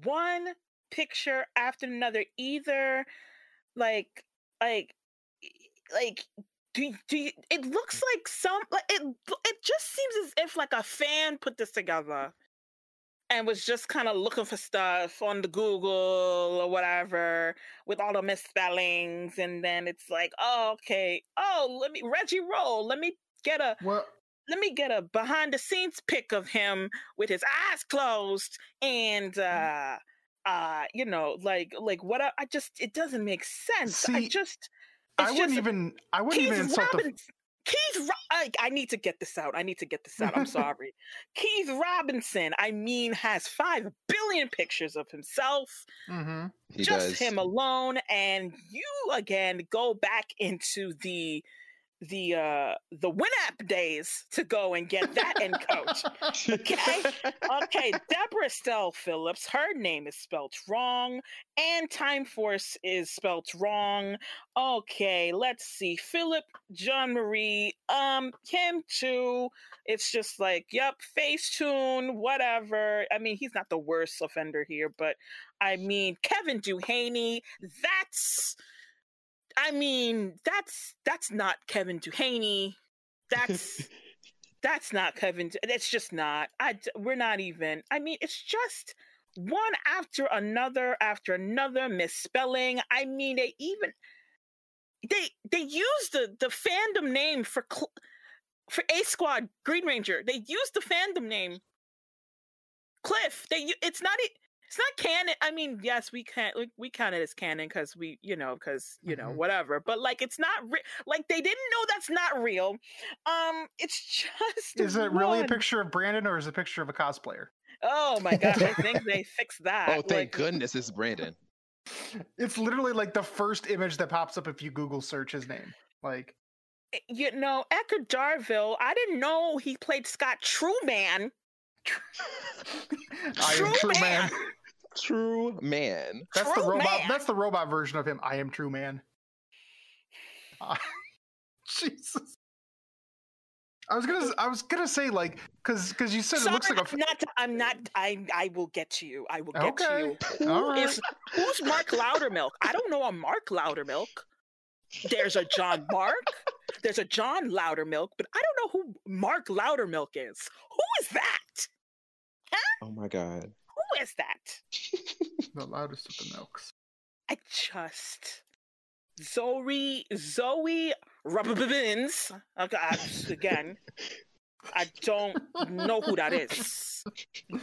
one picture after another. Either like, like, like do, do you, it looks mm. like some like it it just seems as if like a fan put this together and was just kind of looking for stuff on the Google or whatever with all the misspellings. And then it's like, oh, okay. Oh, let me, Reggie Rolle, let me get a. Well, let me get a behind the scenes pic of him with his eyes closed and Mm-hmm. uh uh you know like like what I, I just it doesn't make sense i See, just I wouldn't just- even. I wouldn't even Keith insult the. Robinson. Keith, Ro- I, I need to get this out. I need to get this out. I'm sorry. Keith Robinson, I mean, has five billion pictures of himself, hmm He just does. him alone, and you again go back into the the uh the Winamp days to go and get that end coach. Okay. Okay, Deborah Estelle Phillips, her name is spelled wrong, and Time Force is spelled wrong. Okay, let's see. Philip John Marie, um, him too. It's just like, yep, Facetune, whatever. I mean, he's not the worst offender here, but I mean, Kevin Duhaney, that's I mean, that's that's not Kevin Duhaney. That's that's not Kevin. It's just not. I we're not even. I mean, it's just one after another after another misspelling. I mean, they even they they use the the fandom name for Cl- for A Squad Green Ranger. They use the fandom name Cliff. They it's not e- it's not canon. I mean, yes, we can we, we count it as canon because we you know because you know Mhm. whatever. But like, it's not re- like they didn't know that's not real. Um, it's just Is it really a picture of Brandon or is it a picture of a cosplayer? Oh my god, I think they fixed that. oh, thank Like, goodness it's Brandon. It's literally like the first image that pops up if you Google search his name. Like, eh, You know, Edgar Darville. I didn't know he played Scott Truman. I am True true man. man. True man. That's the robot. man. That's the robot version of him. I am true man. Uh, Jesus. I was gonna. I was gonna say like, cause, cause you said Sorry, it looks like a. I'm not. I'm not. I. I will get to you. I will get to you. All Who right. is? Who's Mark Loudermilk? I don't know a Mark Loudermilk. There's a John Mark. There's a John Loudermilk, but I don't know who Mark Loudermilk is. Who is that? Oh my god. Who is that? the loudest of the milks. I just Zoe Zoe Rubberbins. Okay, again, I don't know who that is.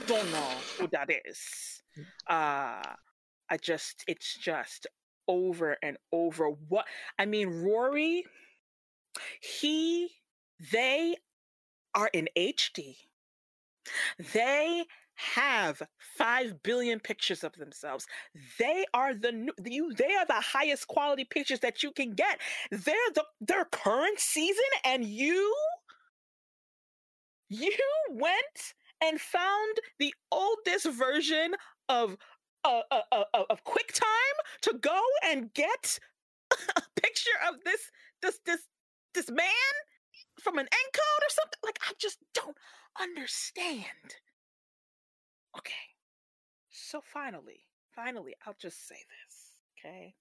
Don't know who that is. Uh I just it's just over and over. What I mean, Rory, he they are in HD. They have 5 billion pictures of themselves. They are the you they are the highest quality pictures that you can get. They're the their current season and you you went and found the oldest version of uh, uh, uh, uh, of QuickTime to go and get a picture of this this this this man from an encode or something. Like I just don't understand. Okay. So finally, finally, I'll just say this, okay?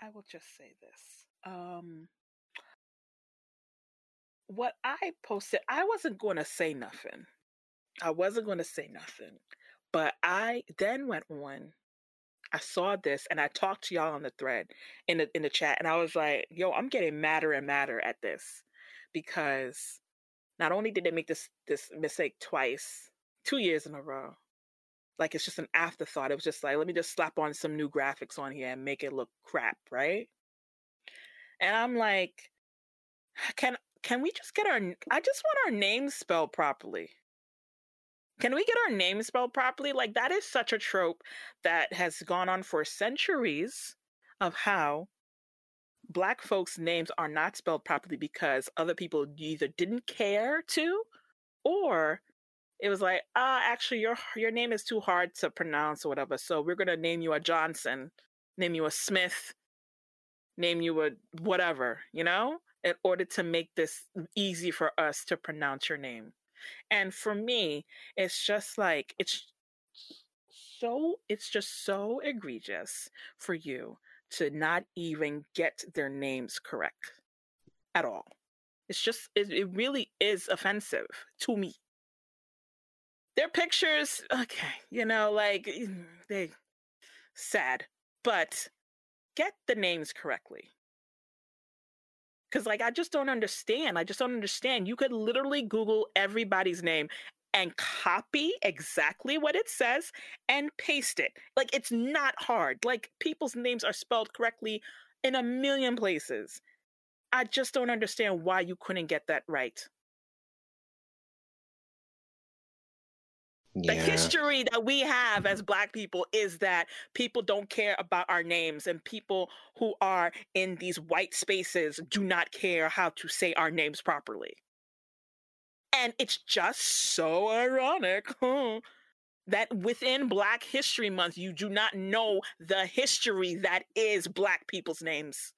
I will just say this. Um what I posted, I wasn't going to say nothing. I wasn't going to say nothing. But I then went on I saw this and I talked to y'all on the thread in the in the chat and I was like, yo, I'm getting madder and madder at this because not only did they make this this mistake twice, two years in a row, like it's just an afterthought. It was just like, let me just slap on some new graphics on here and make it look crap, right? And I'm like, can can we just get our I just want our names spelled properly. Can we get our names spelled properly? Like that is such a trope that has gone on for centuries of how black folks' names are not spelled properly because other people either didn't care to or it was like, ah, actually your your name is too hard to pronounce or whatever. So we're gonna name you a Johnson, name you a Smith, name you a whatever, you know, in order to make this easy for us to pronounce your name. And for me, it's just like it's so it's just so egregious for you to not even get their names correct at all. It's just, it, it really is offensive to me. Their pictures, okay, you know, like mm, they sad, but get the names correctly. Cause like I just don't understand. I just don't understand. You could literally Google everybody's name and copy exactly what it says and paste it. Like it's not hard. Like people's names are spelled correctly in a million places. I just don't understand why you couldn't get that right. Yeah. The history that we have as Black people is that people don't care about our names, and people who are in these white spaces do not care how to say our names properly. And it's just so ironic huh, that within Black History Month, you do not know the history that is Black people's names.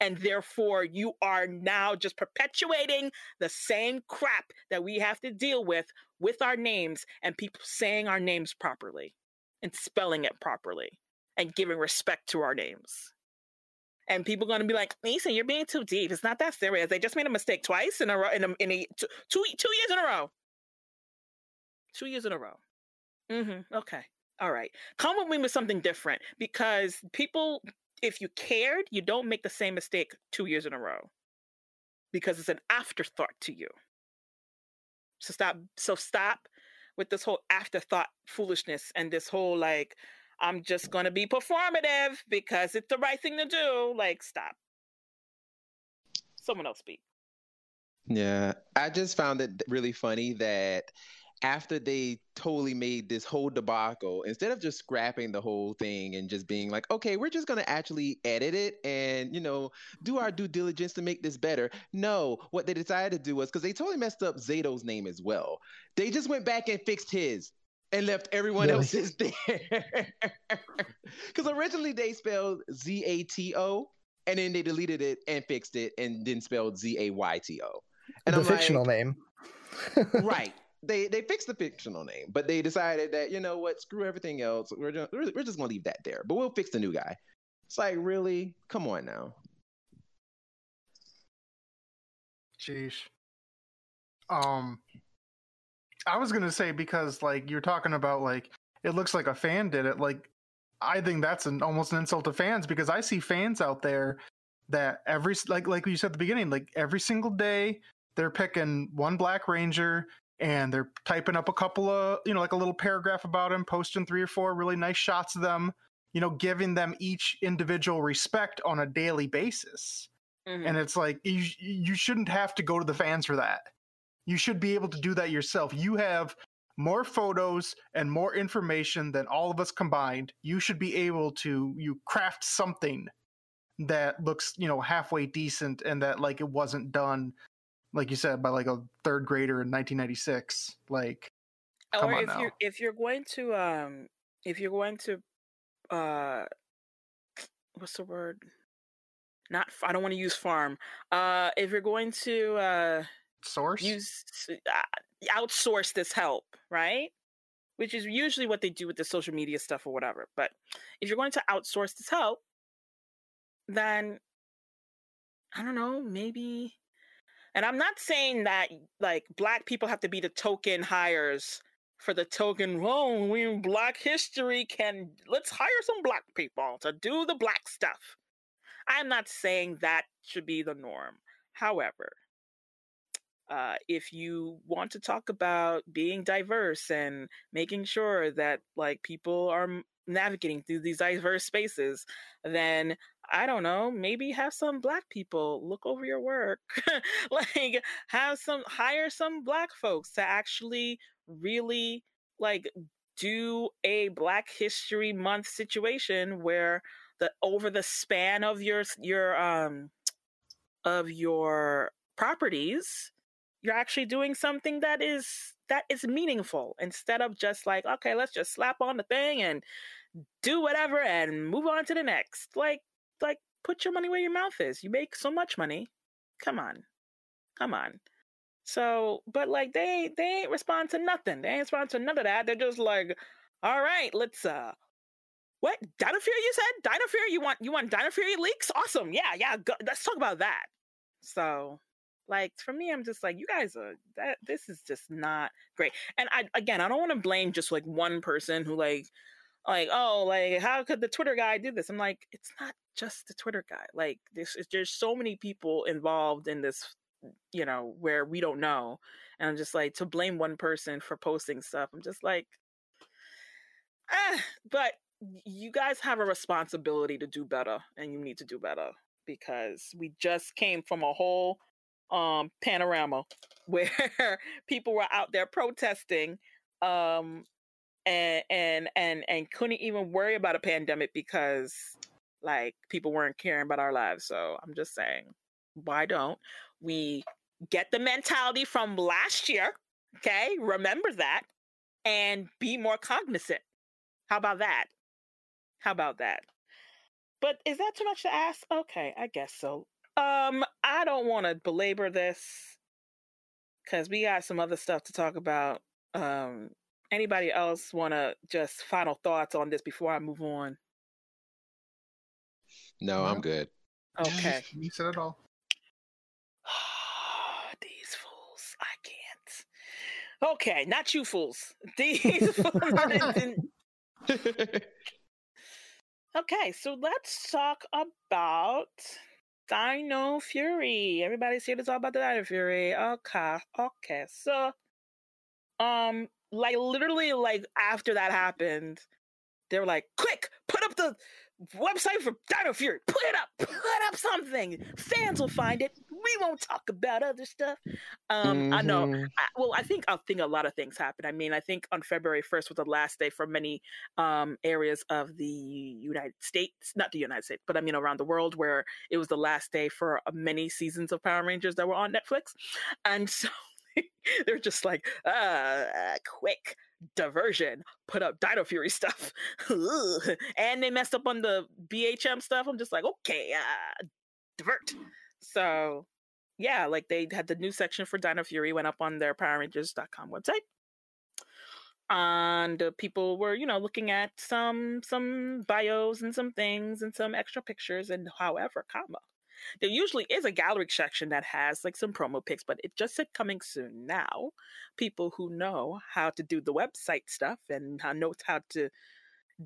And therefore, you are now just perpetuating the same crap that we have to deal with with our names and people saying our names properly and spelling it properly and giving respect to our names and people going to be like, Lisa, you're being too deep. It's not that serious. They just made a mistake twice in a row, in a, in a two, two, two years in a row. Two years in a row. Mm-hmm. Okay. All right. Come with me with something different because people, if you cared, you don't make the same mistake two years in a row because it's an afterthought to you. So stop. So stop with this whole afterthought foolishness and this whole like I'm just to be performative because it's the right thing to do. Like, stop. Someone else speak. Yeah, I just found it really funny that after they totally made this whole debacle, instead of just scrapping the whole thing and just being like, okay, we're just going to actually edit it and, you know, do our due diligence to make this better. No, what they decided to do was because they totally messed up Zayto's name as well. They just went back and fixed his and left everyone really? else's there. Because originally they spelled Z A T O, and then they deleted it and fixed it, and then spelled Z A Y T O. And the I'm fictional like, name. right. They they fixed the fictional name, but they decided that you know what, screw everything else. We're just, we're just gonna leave that there, but we'll fix the new guy. It's like really, come on now. Sheesh. Um, I was gonna say because like you're talking about like it looks like a fan did it. Like I think that's an almost an insult to fans because I see fans out there that every like like you said at the beginning, like every single day they're picking one Black Ranger and they're typing up a couple of you know like a little paragraph about him, posting three or four really nice shots of them, you know, giving them each individual respect on a daily basis. Mm-hmm. And it's like you you shouldn't have to go to the fans for that you should be able to do that yourself. You have more photos and more information than all of us combined. You should be able to you craft something that looks, you know, halfway decent and that like it wasn't done like you said by like a third grader in 1996. Like or if you if you're going to um if you're going to uh what's the word? Not I don't want to use farm. Uh if you're going to uh source use uh, outsource this help right which is usually what they do with the social media stuff or whatever but if you're going to outsource this help then i don't know maybe and i'm not saying that like black people have to be the token hires for the token oh we black history can let's hire some black people to do the black stuff. I'm not saying that should be the norm. However uh, if you want to talk about being diverse and making sure that like people are navigating through these diverse spaces, then I don't know, maybe have some black people look over your work. like have some hire some black folks to actually really like do a Black History Month situation where the over the span of your your um of your properties, you're actually doing something that is that is meaningful instead of just like okay, let's just slap on the thing and do whatever and move on to the next. Like like put your money where your mouth is. You make so much money. Come on. Come on. So, but like they they ain't respond to nothing. They ain't respond to none of that. They're just like, all right, let's uh what Dino you said? Dino you want you want Dino leaks? Awesome. Yeah, yeah, go, let's talk about that. So like for me, I'm just like, you guys are that this is just not great. And I again I don't want to blame just like one person who like like, oh, like how could the Twitter guy do this? I'm like, it's not just the Twitter guy. Like this is there's so many people involved in this you know, where we don't know. And I'm just like to blame one person for posting stuff. I'm just like ah, but you guys have a responsibility to do better and you need to do better because we just came from a whole um panorama where people were out there protesting um and and and and couldn't even worry about a pandemic because like people weren't caring about our lives. So i'm just saying why don't we get the mentality from last year okay? Remember that and be more cognizant. How about that? How about that? But is that too much to ask? Okay i guess so um i don't want to belabor this because we got some other stuff to talk about um anybody else want to just final thoughts on this before I move on? No, I'm good. Okay. You said it all. These fools, I can't. Okay, not you fools. These fools. okay, so let's talk about Dino Fury. Everybody's here to talk about the Dino Fury. Okay, okay. So, um, like literally like after that happened, they were like, quick, put up the website for Dino Fury. Put it up. Put up something. Fans will find it. We won't talk about other stuff. Um, mm-hmm. I know. I, well, I think I think a lot of things happened. I mean, I think on February first was the last day for many um, areas of the United States, not the United States, but I mean around the world, where it was the last day for uh, many seasons of Power Rangers that were on Netflix, and so they're just like, uh, quick diversion, put up Dino Fury stuff. and they messed up on the BHM stuff. I'm just like, okay, uh, divert. So, yeah, like they had the new section for Dino Fury went up on their PowerRangers.com website. And uh, people were, you know, looking at some some bios and some things and some extra pictures and however, comma there usually is a gallery section that has like some promo pics, but it just said coming soon now. People who know how to do the website stuff and know how to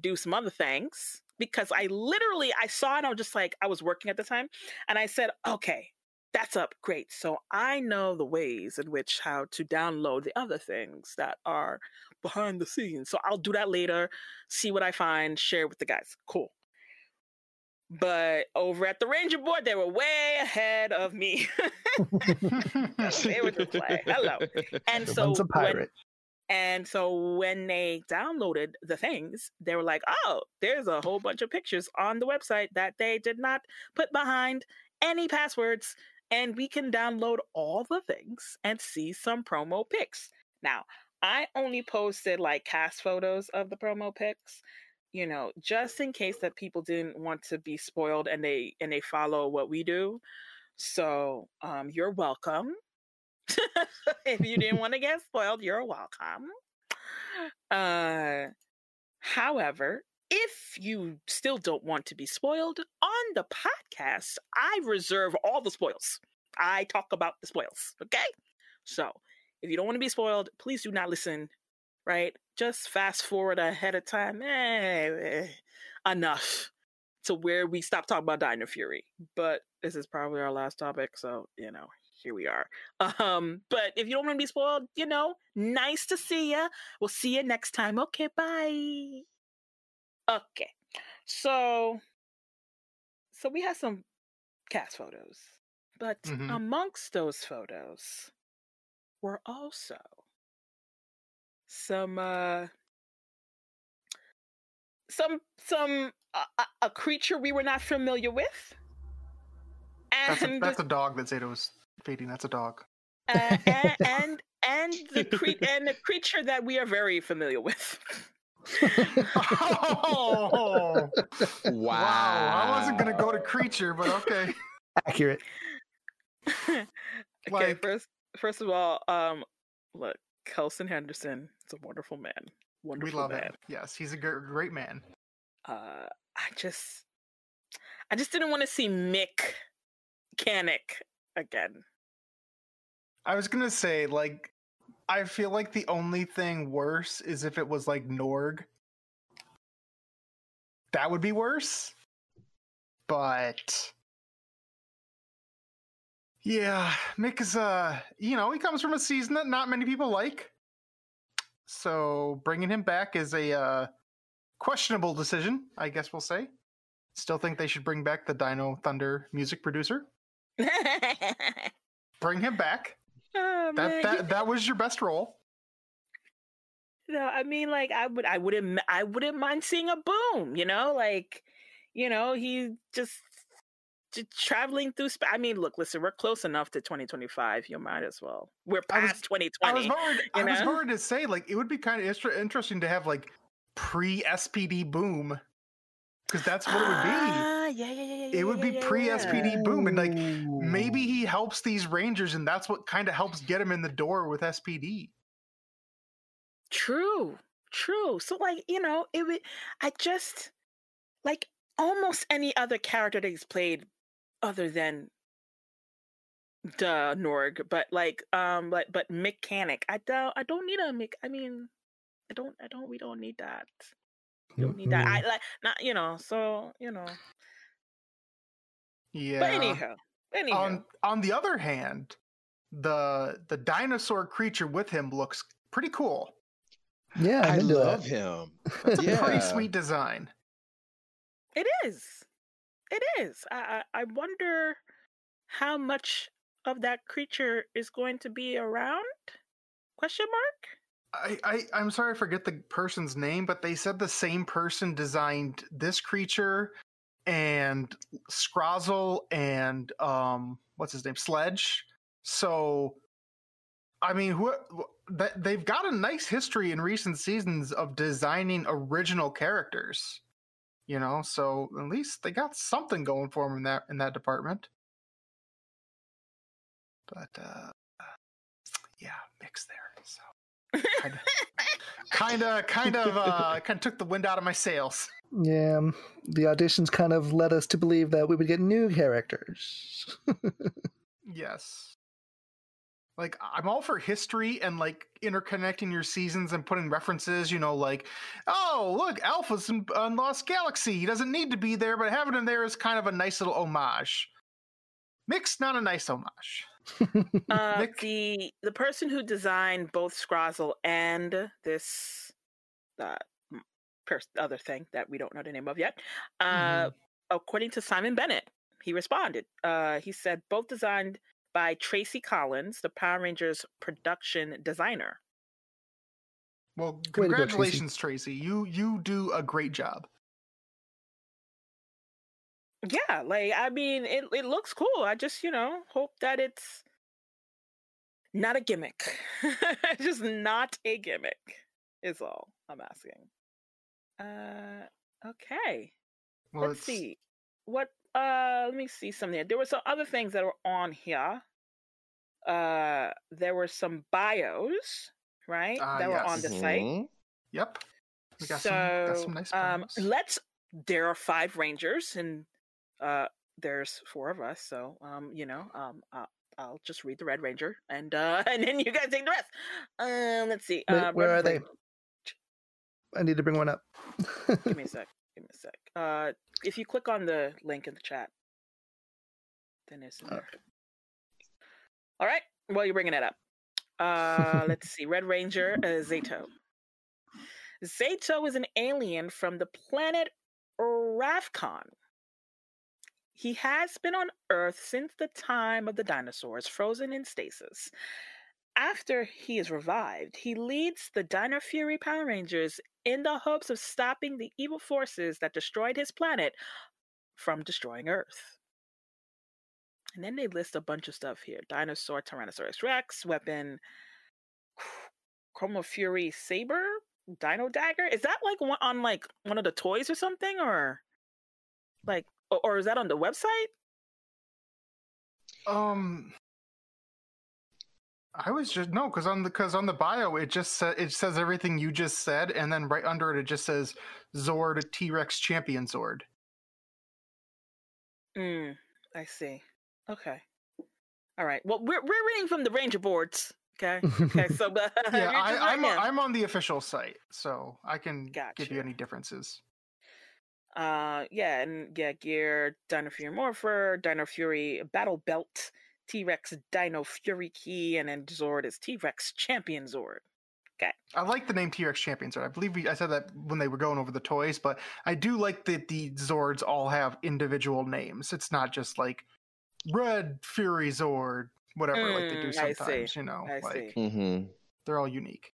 do some other things. Because I literally I saw it, I was just like I was working at the time, and I said, okay, that's up great so i know the ways in which how to download the other things that are behind the scenes so i'll do that later see what i find share with the guys cool but over at the Ranger board, they were way ahead of me. they were just like, hello. And The so when, pirate. and so when they downloaded the things, they were like, oh, there's a whole bunch of pictures on the website that they did not put behind any passwords. And we can download all the things and see some promo pics. Now, I only posted like cast photos of the promo pics you know just in case that people didn't want to be spoiled and they and they follow what we do. So um you're welcome. If you didn't want to get spoiled you're welcome. Uh however if you still don't want to be spoiled on the podcast i reserve all the spoils. I talk about the spoils okay? So if you don't want to be spoiled please do not listen right? Just fast forward ahead of time. Eh, eh, enough to where we stop talking about Dino Fury. But this is probably our last topic, so you know, here we are. Um, but if you don't want to be spoiled, you know, nice to see ya. We'll see you next time. Okay, bye. Okay, so so we have some cast photos, but Mhm. amongst those photos were also some uh some some uh, a- a creature we were not familiar with, That's a, that's a dog that Zayto's feeding. That's a dog. uh, and, and and the cre- and the creature that we are very familiar with. oh, Wow. wow. I wasn't going to go to creature, but okay. Accurate. okay, Like- first first of all, um, look, Kelson Henderson is a wonderful man. We Wonderful love man. him. Yes, he's a gr- great man. Uh, I just, I just didn't want to see Mick Kanic again. I was going to say, like, I feel like the only thing worse is if it was like Norg. That would be worse. But yeah, Mick is uh, you know, he comes from a season that not many people like. So bringing him back is a uh, questionable decision, I guess we'll say. Still think they should bring back the Dino Thunder music producer. Bring him back. oh, That that that was your best role. No, I mean, like, I would, I wouldn't, I wouldn't mind seeing a boom. You know, like, you know, he just. Traveling through, sp- I mean, look, listen, we're close enough to 2025. You might as well. We're was- past 2020. I was worried. I was worried to say like it would be kind of interesting to have like pre SPD boom because that's what it would be. Ah, yeah, yeah, yeah, yeah. It would yeah, be yeah, pre yeah. SPD boom, and like maybe he helps these rangers, and that's what kind of helps get him in the door with SPD. True, true. So, like, you know, it would. I just like almost any other character that he's played, other than the Norg, but like, um, but but mechanic. I don't. I don't need a mech. I mean, I don't. I don't. We don't need that. We don't need that. I like not. You know. So you know. Yeah. But anyhow, anyhow. on on the other hand, the the dinosaur creature with him looks pretty cool. yeah, I'm I love that. him. It's a pretty sweet design. It is. It is. I, I wonder how much of that creature is going to be around? Question mark. I, I I'm sorry I forget the person's name, but they said the same person designed this creature and Scrozzle and um what's his name Sledge. So I mean, who that they've got a nice history in recent seasons of designing original characters. You know, so at least they got something going for them in that in that department. But uh yeah, mix there. So kind of kind of uh kind of took the wind out of my sails Yeah, um, the auditions kind of led us to believe that we would get new characters. yes like i'm all for history and like interconnecting your seasons and putting references you know like oh look alpha's in, on lost galaxy he doesn't need to be there but having him there is kind of a nice little homage mixed not a nice homage Uh, Nick? the the person who designed both Scrozzle and this uh, pers- other thing that we don't know the name of yet, uh, Mhm. according to Simon Bennett, he responded. Uh, he said both designed by Tracy Collins, the Power Rangers production designer. well Way to go, Tracy. congratulations tracy you you do a great job Yeah, like I mean, it it looks cool. I just you know hope that it's not a gimmick, just not a gimmick. Is all I'm asking. Uh, okay. well Let's it's see. What? Uh, let me see some there. There were some other things that were on here. Uh, there were some bios, right? Ah, that were on the site. Mhm. yep we got so, some got some nice um, let's. There are five rangers, and uh, there's four of us. So, um, you know, um, uh, I'll just read the Red Ranger, and uh, and then you guys take the rest. Um, let's see. Wait, uh, where Red are they? I need to bring one up. Give me a sec. Give me a sec. Uh, if you click on the link in the chat, then it's in there. All right. Well, you're bringing it up. Uh, let's see. Red Ranger, uh, Zayto. Zayto is an alien from the planet Rafkon. He has been on Earth since the time of the dinosaurs, frozen in stasis. After he is revived, he leads the Dino Fury Power Rangers in the hopes of stopping the evil forces that destroyed his planet from destroying Earth. And then they list a bunch of stuff here Dinosaur Tyrannosaurus Rex, weapon Chroma Fury Saber, Dino Dagger. Is that like one, on like one of the toys or something? Or like, or, or is that on the website? Um, I was just no, because on the because on the bio it just sa- it says everything you just said, and then right under it it just says Zord T Rex Champion Zord. Mm, I see. Okay. All right. Well, we're we're reading from the Ranger boards. Okay. Okay. So, but Yeah, I, just I'm. I'm on the official site, so I can give Gotcha. you any differences. Uh, yeah, and yeah, gear, Dino Fury Morpher, Dino Fury Battle Belt, T Rex Dino Fury Key, and then Zord is T Rex Champion Zord. Okay. I like the name T Rex Champion Zord. I believe we, I said that when they were going over the toys, but I do like that the Zords all have individual names. It's not just like Red Fury Zord, whatever, like they do Mm, I see. sometimes. You know, I like see. hmm they're all unique.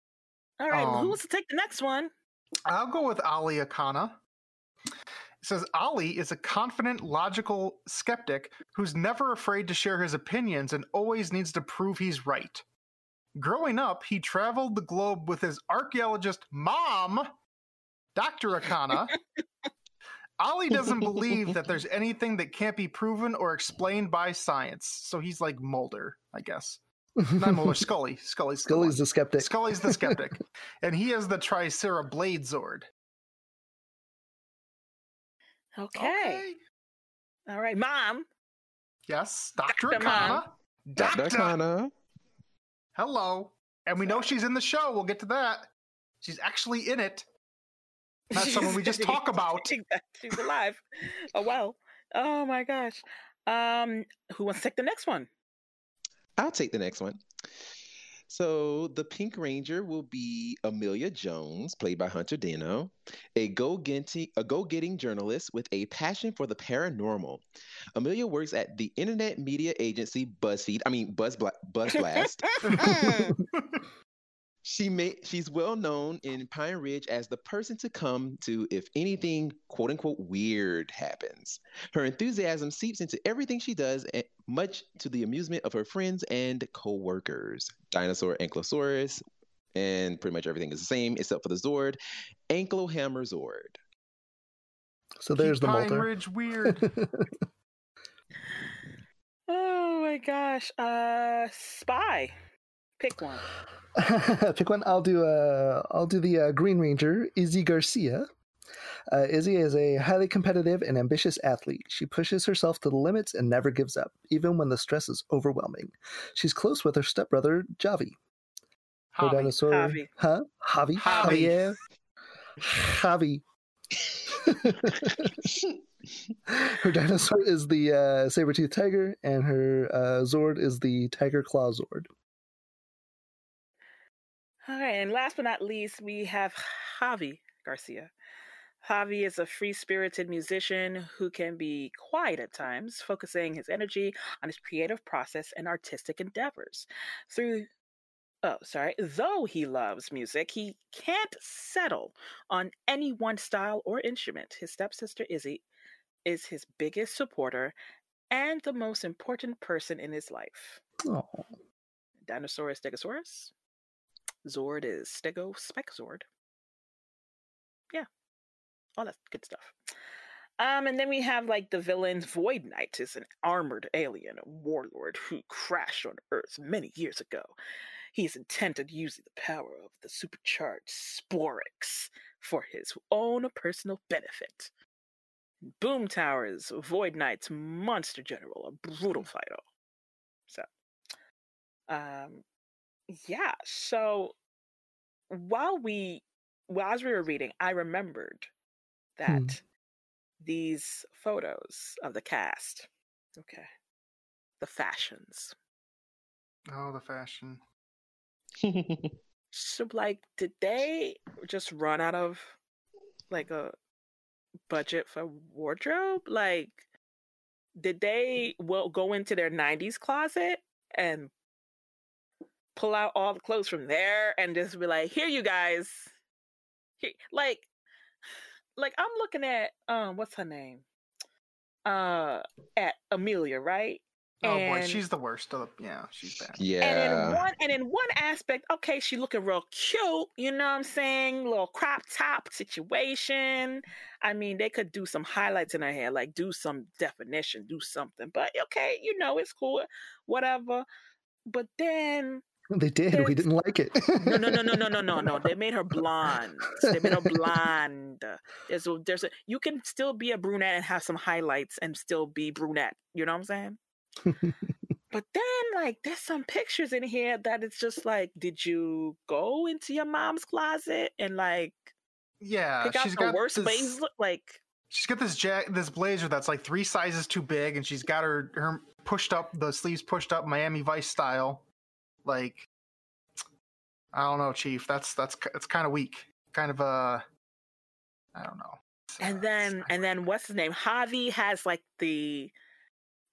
All right, Um, who wants to take the next one? I'll go with Ollie Akana. It says Ollie is a confident, logical skeptic who's never afraid to share his opinions and always needs to prove he's right. Growing up, he traveled the globe with his archaeologist mom, Dr. Akana. Ollie doesn't believe that there's anything that can't be proven or explained by science. So he's like Mulder, I guess. Not Mulder, Scully. Scully's the Scully's the skeptic. Scully's the skeptic. and he has the Tricera Blade Zord. Okay. All right, Mom. Yes, Dr. Dr. Akana. Mom. Dr. Kana. Hello. And we know she's in the show. We'll get to that. She's actually in it. Not someone we just talk about. She's alive. Oh well. Oh my gosh. Um, who wants to take the next one? I'll take the next one. So the Pink Ranger will be Amelia Jones, played by Hunter Deno, a go-getting a go-getting journalist with a passion for the paranormal. Amelia works at the internet media agency BuzzFeed. I mean Buzz Bla- Buzz Blast. She may she's well known in Pine Ridge as the person to come to if anything quote unquote weird happens. Her enthusiasm seeps into everything she does, and much to the amusement of her friends and co-workers. Dinosaur Ankylosaurus, and pretty much everything is the same except for the Zord, Ankylo Hammer Zord. So there's Keep the Pine Molter. Ridge weird. oh my gosh. Uh, Spy. Pick one. Pick one. I'll do. Uh, I'll do the uh, Green Ranger, Izzy Garcia. Uh, Izzy is a highly competitive and ambitious athlete. She pushes herself to the limits and never gives up, even when the stress is overwhelming. She's close with her stepbrother Javi. Her Javi. dinosaur, Javi. huh? Javi, Javi. Javier, Javi. her dinosaur is the uh, saber-toothed tiger, and her uh, Zord is the Tiger Claw Zord. All right, and last but not least, we have Javi Garcia. Javi is a free spirited musician who can be quiet at times, focusing his energy on his creative process and artistic endeavors. Through Oh, sorry. Though he loves music, he can't settle on any one style or instrument. His stepsister Izzy is his biggest supporter and the most important person in his life. Oh, Dinosaur is Stegosaurus. Zord is Stego Spike Zord. Yeah, all that good stuff. Um, and then we have like the villains. Void Knight is an armored alien, a warlord who crashed on Earth many years ago. He's intent on using the power of the supercharged Sporix for his own personal benefit. Boom Tower is Void Knight's monster general, a brutal fighter. So, um, yeah. So while we, well, as we were reading, I remembered that Hmm. these photos of the cast, okay, the fashions. Oh, the fashion. So, like, did they just run out of like a budget for wardrobe? Like, did they well go into their '90s closet and pull out all the clothes from there and just be like, "Here, you guys." Here, like, like I'm looking at um, what's her name? Uh, at Amelia, right? Oh boy, she's the worst. Of the, yeah, she's bad. Yeah. And in Yeah. one and in one aspect, okay, she looking real cute, you know what I'm saying? Little crop top situation. I mean, they could do some highlights in her hair, like do some definition, do something. But okay, you know, it's cool, whatever. But then They did. We didn't like it. no, no, no, no, no, no, no, no. They made her blonde. They made her blonde. There's a, there's a. You can still be a brunette and have some highlights and still be brunette. You know what I'm saying? But then, like, there's some pictures in here that it's just like, did you go into your mom's closet and like Yeah, pick out she's the got worst this, blazer? Like, She's got this jack, this blazer that's like three sizes too big, and she's got her her pushed up, the sleeves pushed up, Miami Vice style. Like, I don't know, Chief. That's that's it's kind of weak. Kind of uh, I don't know. It's, uh, and it's then and then what's his name? Javi has like the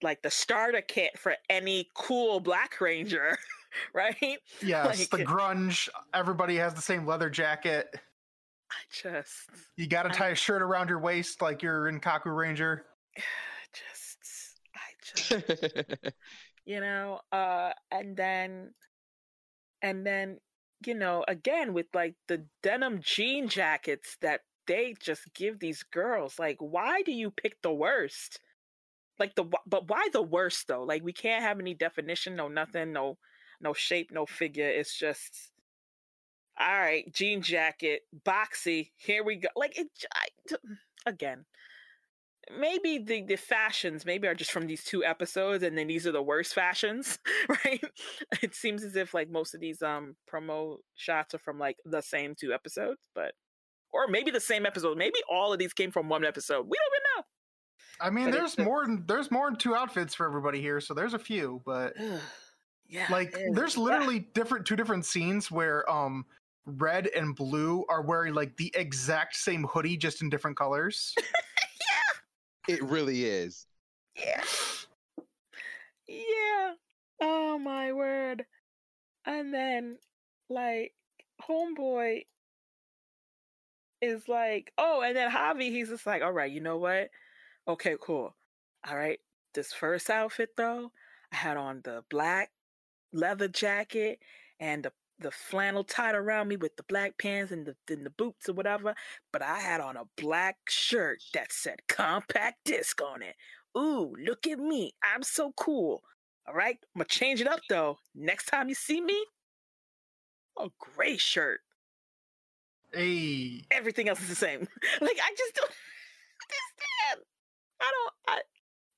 like the starter kit for any cool Black Ranger, right? yes, like- the grunge. Everybody has the same leather jacket. I just. You got to tie a shirt around your waist like you're in Kakuranger. just I just you know uh and then and then you know again with like the denim jean jackets that they just give these girls like why do you pick the worst? Like the but why the worst though? Like we can't have any definition no nothing no no shape no figure. It's just all right jean jacket boxy here we go. Like it I, again maybe the the fashions maybe are just from these two episodes and then these are the worst fashions right? It seems as if like most of these um promo shots are from like the same two episodes but or maybe the same episode. Maybe all of these came from one episode. We don't even know. I mean, But there's more than there's more than two outfits for everybody here, so there's a few, but yeah like there's literally different two different scenes where um red and blue are wearing like the exact same hoodie just in different colors it really is. yeah. Yeah. Oh my word. And then like homeboy is like oh and then javi he's just like all right you know what? Okay cool. All right this first outfit though i had on the black leather jacket and the the flannel tied around me with the black pants and the, and the boots or whatever but i had on a black shirt that said compact disc on it ooh look at me i'm so cool all right i'm gonna change it up though next time you see me a gray shirt hey everything else is the same. like I just don't understand. I don't. I.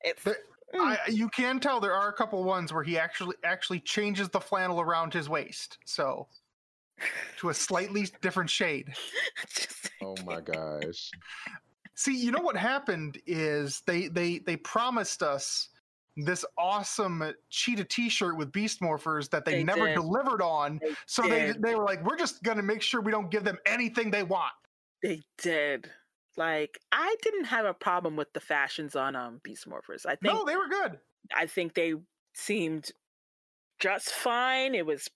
It's. Mm, Hmm. I, you can tell there are a couple ones where he actually actually changes the flannel around his waist. So to a slightly different shade. Just, Oh my gosh. see you know what happened is they they they promised us this awesome cheetah t-shirt with beast morphers that they, They never did. delivered on. They so they they were like we're just gonna make sure we don't give them anything they want. They did. Like I didn't have a problem with the fashions on um Beast Morphers. I think no they were good I think they seemed just fine. It was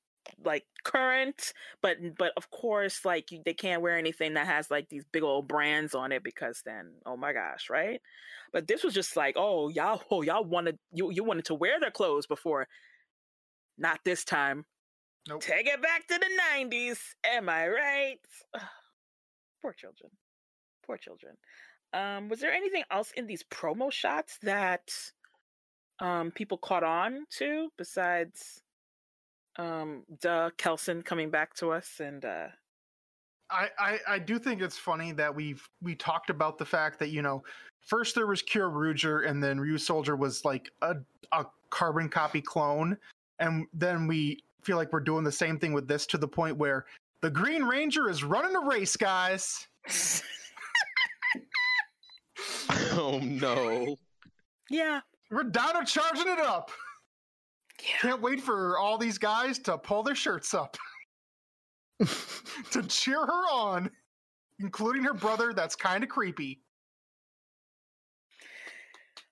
like current, but but of course, like you, they can't wear anything that has like these big old brands on it because then, oh my gosh, right? But this was just like, oh y'all, oh y'all wanted you you wanted to wear their clothes before, not this time. Nope. Take it back to the '90s. Am I right? Poor children. Poor children. Um, was there anything else in these promo shots that um people caught on to besides um duh Kelson coming back to us and uh I, I I do think it's funny that we've we talked about the fact that you know first there was Kyoryuger and then Ryusoulger was like a a carbon copy clone and then we feel like we're doing the same thing with this to the point where the Green Ranger is running a race, guys. oh no. yeah We're down to charging it up. yeah Can't wait for all these guys to pull their shirts up to cheer her on, including her brother. That's kind of creepy.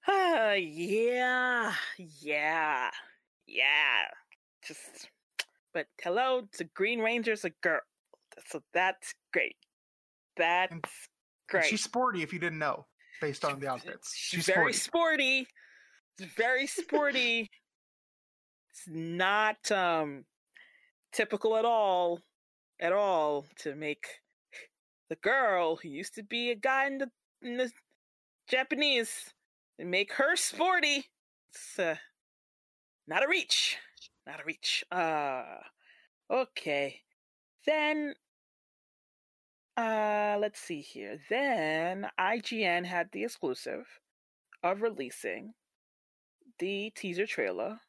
uh, yeah yeah yeah just but hello, the Green Ranger's a girl, so that's great. That's And great. She's sporty if you didn't know, based on the outfits. She's very sporty. It's very sporty. it's not um typical at all, at all to make the girl who used to be a guy in the in the Japanese and make her sporty. It's uh, not a reach. Not a reach. Uh okay. Then uh let's see here. Then IGN had the exclusive of releasing the teaser trailer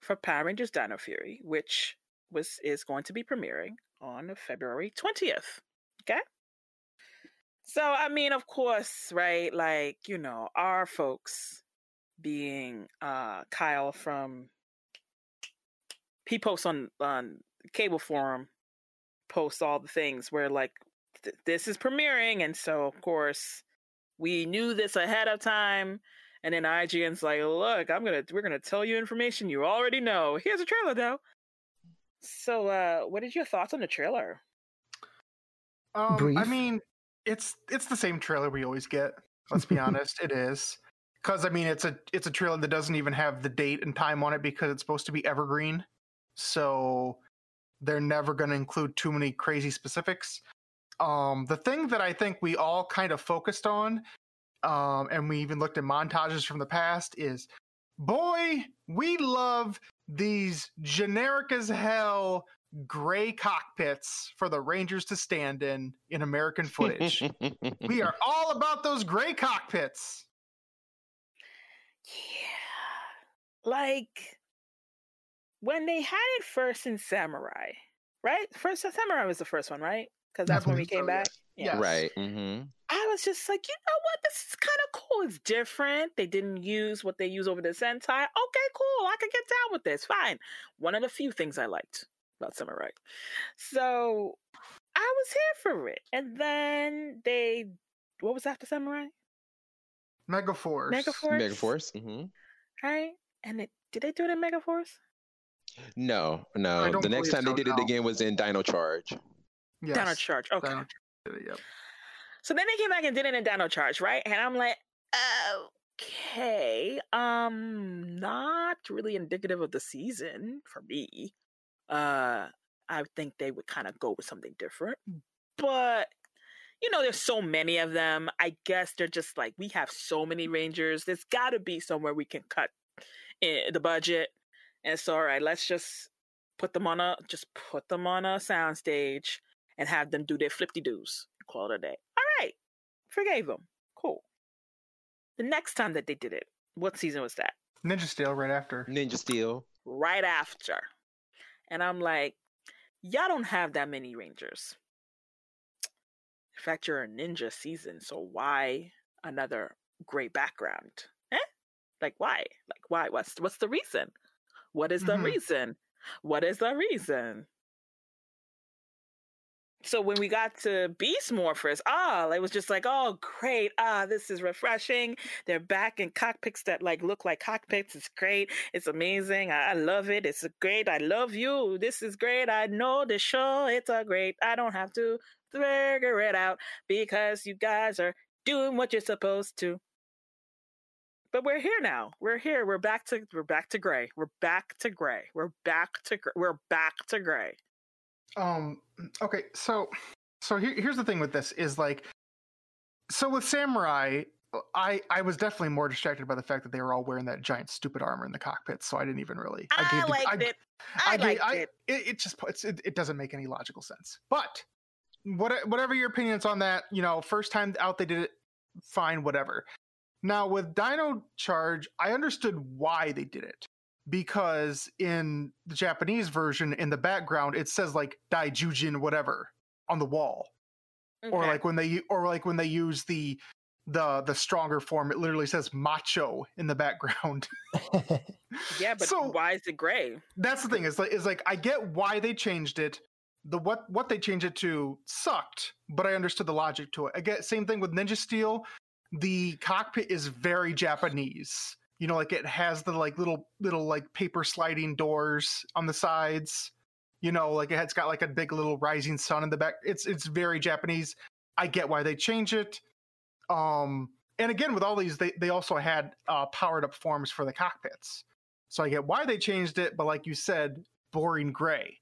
for Power Rangers Dino Fury, which was is going to be premiering on February 20th. Okay? So I mean, of course, right, like, you know, our folks being uh Kyle from he posts on on cable forum posts all the things where like th- this is premiering and so of course we knew this ahead of time and then IGN's like look I'm gonna we're gonna tell you information you already know here's a trailer though so uh what is your thoughts on the trailer Um, I mean, it's it's the same trailer we always get. Let's be honest, it is. Because I mean, it's a it's a trailer that doesn't even have the date and time on it because it's supposed to be evergreen. So they're never going to include too many crazy specifics. Um, the thing that I think we all kind of focused on, um, and we even looked at montages from the past, is boy, we love these generic as hell gray cockpits for the Rangers to stand in in American footage. we are all about those gray cockpits. yeah like when they had it first in Samurai right first Samurai was the first one right because that's when we came so, back Yes. Right. Mm-hmm. I was just like, you know what? This is kind of cool. It's different. They didn't use what they use over the Sentai. Okay, cool. I can get down with this. Fine. One of the few things I liked about Samurai. So I was here for it. And then they, what was after Samurai? Megaforce. Megaforce. Megaforce. Mm-hmm. Right? And it, did they do it in Megaforce? No, no. The next believe time they did no. it again was in Dino Charge. Yes. Dino Charge. Okay. Dino- Yep. So then they came back and did it in Dino Charge, right? And I'm like, okay, um, not really indicative of the season for me. Uh, I think they would kind of go with something different, but you know, there's so many of them. I guess they're just like we have so many Rangers. There's got to be somewhere we can cut the budget, and so all right, let's just put them on a just put them on a soundstage and have them do their flipty doos. Call it a day. All right, forgave them. Cool. The next time that they did it, what season was that? Ninja Steel right after. Ninja Steel. Right after. And I'm like, y'all don't have that many Rangers. In fact, you're a ninja season, so why another gray background? Eh? Like why? Like why? What's what's the reason? What is the Mhm. reason? What is the reason? So when we got to Beast Morphers, ah, it was just like, oh, great, ah, this is refreshing. They're back in cockpits that like look like cockpits. It's great. It's amazing. I, I love it. It's great. I love you. This is great. I know the show. It's a great. I don't have to figure it out because you guys are doing what you're supposed to. But we're here now. We're here. We're back to we're back to gray. We're back to gray. We're back to we're back to gray. Um. Okay. So, so here, here's the thing with this is like, so with Samurai, I I was definitely more distracted by the fact that they were all wearing that giant stupid armor in the cockpit. So I didn't even really. I, the- liked I- it. I, gave- liked I- it. It, it just it, it doesn't make any logical sense. But what whatever your opinions on that, you know, first time out they did it, fine, whatever. Now with Dino Charge, I understood why they did it because in the Japanese version, in the background, it says like Daijujin whatever on the wall, or like when they or like when they use the the the stronger form, it literally says macho in the background. yeah, but so- why is it gray? that's the thing is like is like I get why they changed it. The what what they changed it to sucked, but I understood the logic to it. Again, same thing with Ninja Steel. The cockpit is very Japanese. You know, like it has the like little little like paper sliding doors on the sides, You know, like it's got like a big little rising sun in the back. It's it's very Japanese. I get why they change it. Um, and again, with all these, they they also had uh, powered up forms for the cockpits. So I get why they changed it, but like you said, boring gray.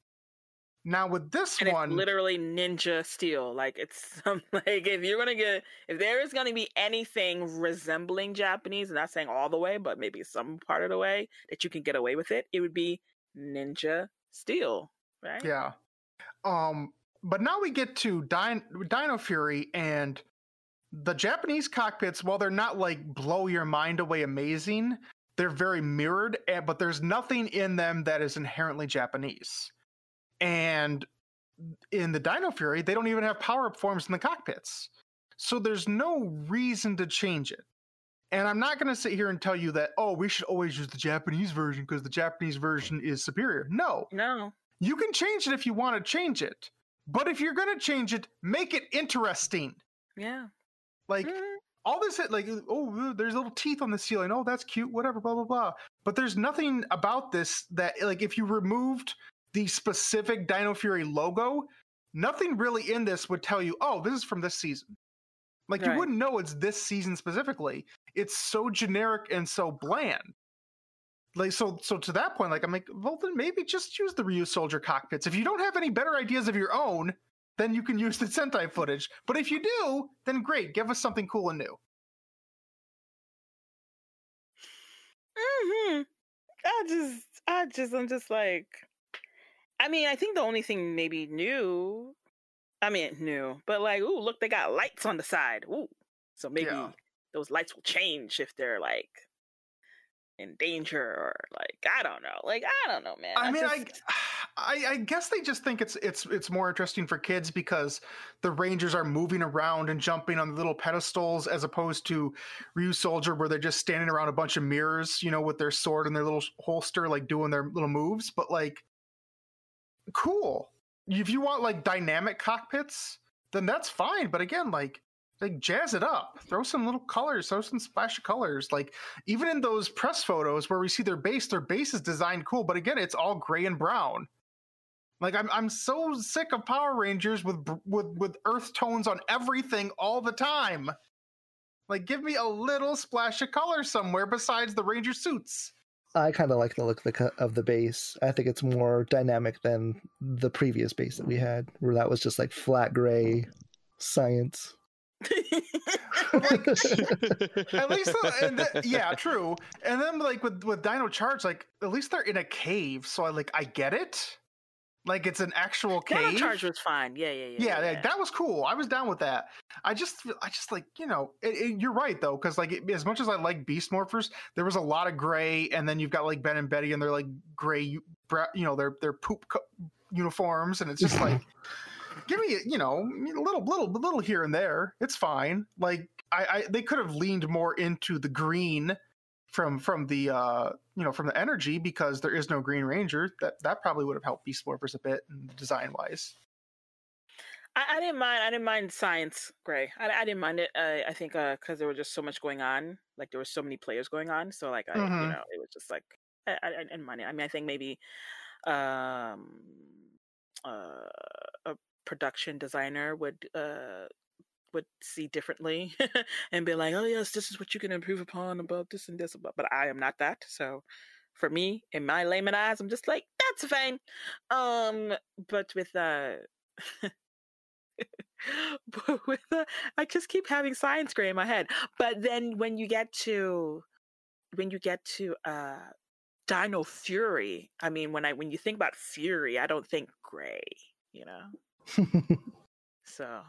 Now with this and one, it's literally ninja steel. Like it's some, like if you're gonna get if there is gonna be anything resembling Japanese, I'm not saying all the way, but maybe some part of the way that you can get away with it, it would be ninja steel, right? yeah. Um, but now we get to Din- Dino Fury and the Japanese cockpits. While they're not like blow your mind away amazing, they're very mirrored. eh, But there's nothing in them that is inherently Japanese. And in the Dino Fury, they don't even have power up forms in the cockpits. So there's no reason to change it. And I'm not going to sit here and tell you that, oh, we should always use the Japanese version because the Japanese version is superior. No, No. you can change it if you want to change it. But if you're going to change it, make it interesting. Yeah. Like, Mm. all this like oh there's little teeth on the ceiling oh that's cute whatever blah blah blah but there's nothing about this that like if you removed the specific dino fury logo nothing really in this would tell you oh this is from this season. Like you wouldn't know it's this season specifically. It's so generic and so bland. Like so so to that point like i'm like well then maybe just use the ryusoulger cockpits. If you don't have any better ideas of your own then you can use the sentai footage. But if you do then great give us something cool and new. Hmm I just, I just, I'm just like, I mean, I think the only thing maybe new, I mean, new, but like, ooh, look, they got lights on the side. Ooh, so maybe Yeah. those lights will change if they're like in danger or like, I don't know, like, I don't know, man. I mean, just- I, I, I guess they just think it's it's it's more interesting for kids because the Rangers are moving around and jumping on little pedestals as opposed to Ryusoulger where they're just standing around a bunch of mirrors, you know, with their sword and their little holster, like doing their little moves. But like, cool. If you want like dynamic cockpits, then that's fine. But again, like. Like jazz it up, throw some little colors, throw some splash of colors. Like even in those press photos where we see their base, their base is designed cool, but again, it's all gray and brown. Like I'm, I'm so sick of Power Rangers with with with earth tones on everything all the time. Like, give me a little splash of color somewhere besides the Ranger suits. I kind of like the look of the, base. I think it's more dynamic than the previous base that we had, where that was just like flat gray science. At least, the- yeah, true. And then like with with Dino Charge, like at least they're in a cave, so I like I get it. Like it's an actual cave. Charge was fine. Yeah, yeah, yeah. yeah, yeah, that was cool. I was down with that. I just, I just like, you know, it, it- you're right though, because like, it, as much as I like Beast Morphers, there was a lot of gray, and then you've got like Ben and Betty, and they're like gray, you know, their their poop co- uniforms, and it's just like, give me, you know, a little, little, little here and there. It's fine. Like, I, I they could have leaned more into the green from from the uh you know from the energy because there is no green ranger that that probably would have helped beast morphers a bit design wise I, I didn't mind. I didn't mind science gray. I, I didn't mind it. Uh, I think because there was just so much going on. Like there were so many players going on. So like I, you Mhm. know, it was just like I, I, I didn't mind it. I mean, I think maybe um, uh, a production designer would uh would see differently and be like, oh yes, this is what you can improve upon about this and this. But, but I am not that. So for me, in my layman eyes, I'm just like that's fine. Um, but with uh. but with the, I just keep having science gray in my head. But then when you get to when you get to uh Dino Fury, I mean when I when you think about Fury, I don't think gray, you know. So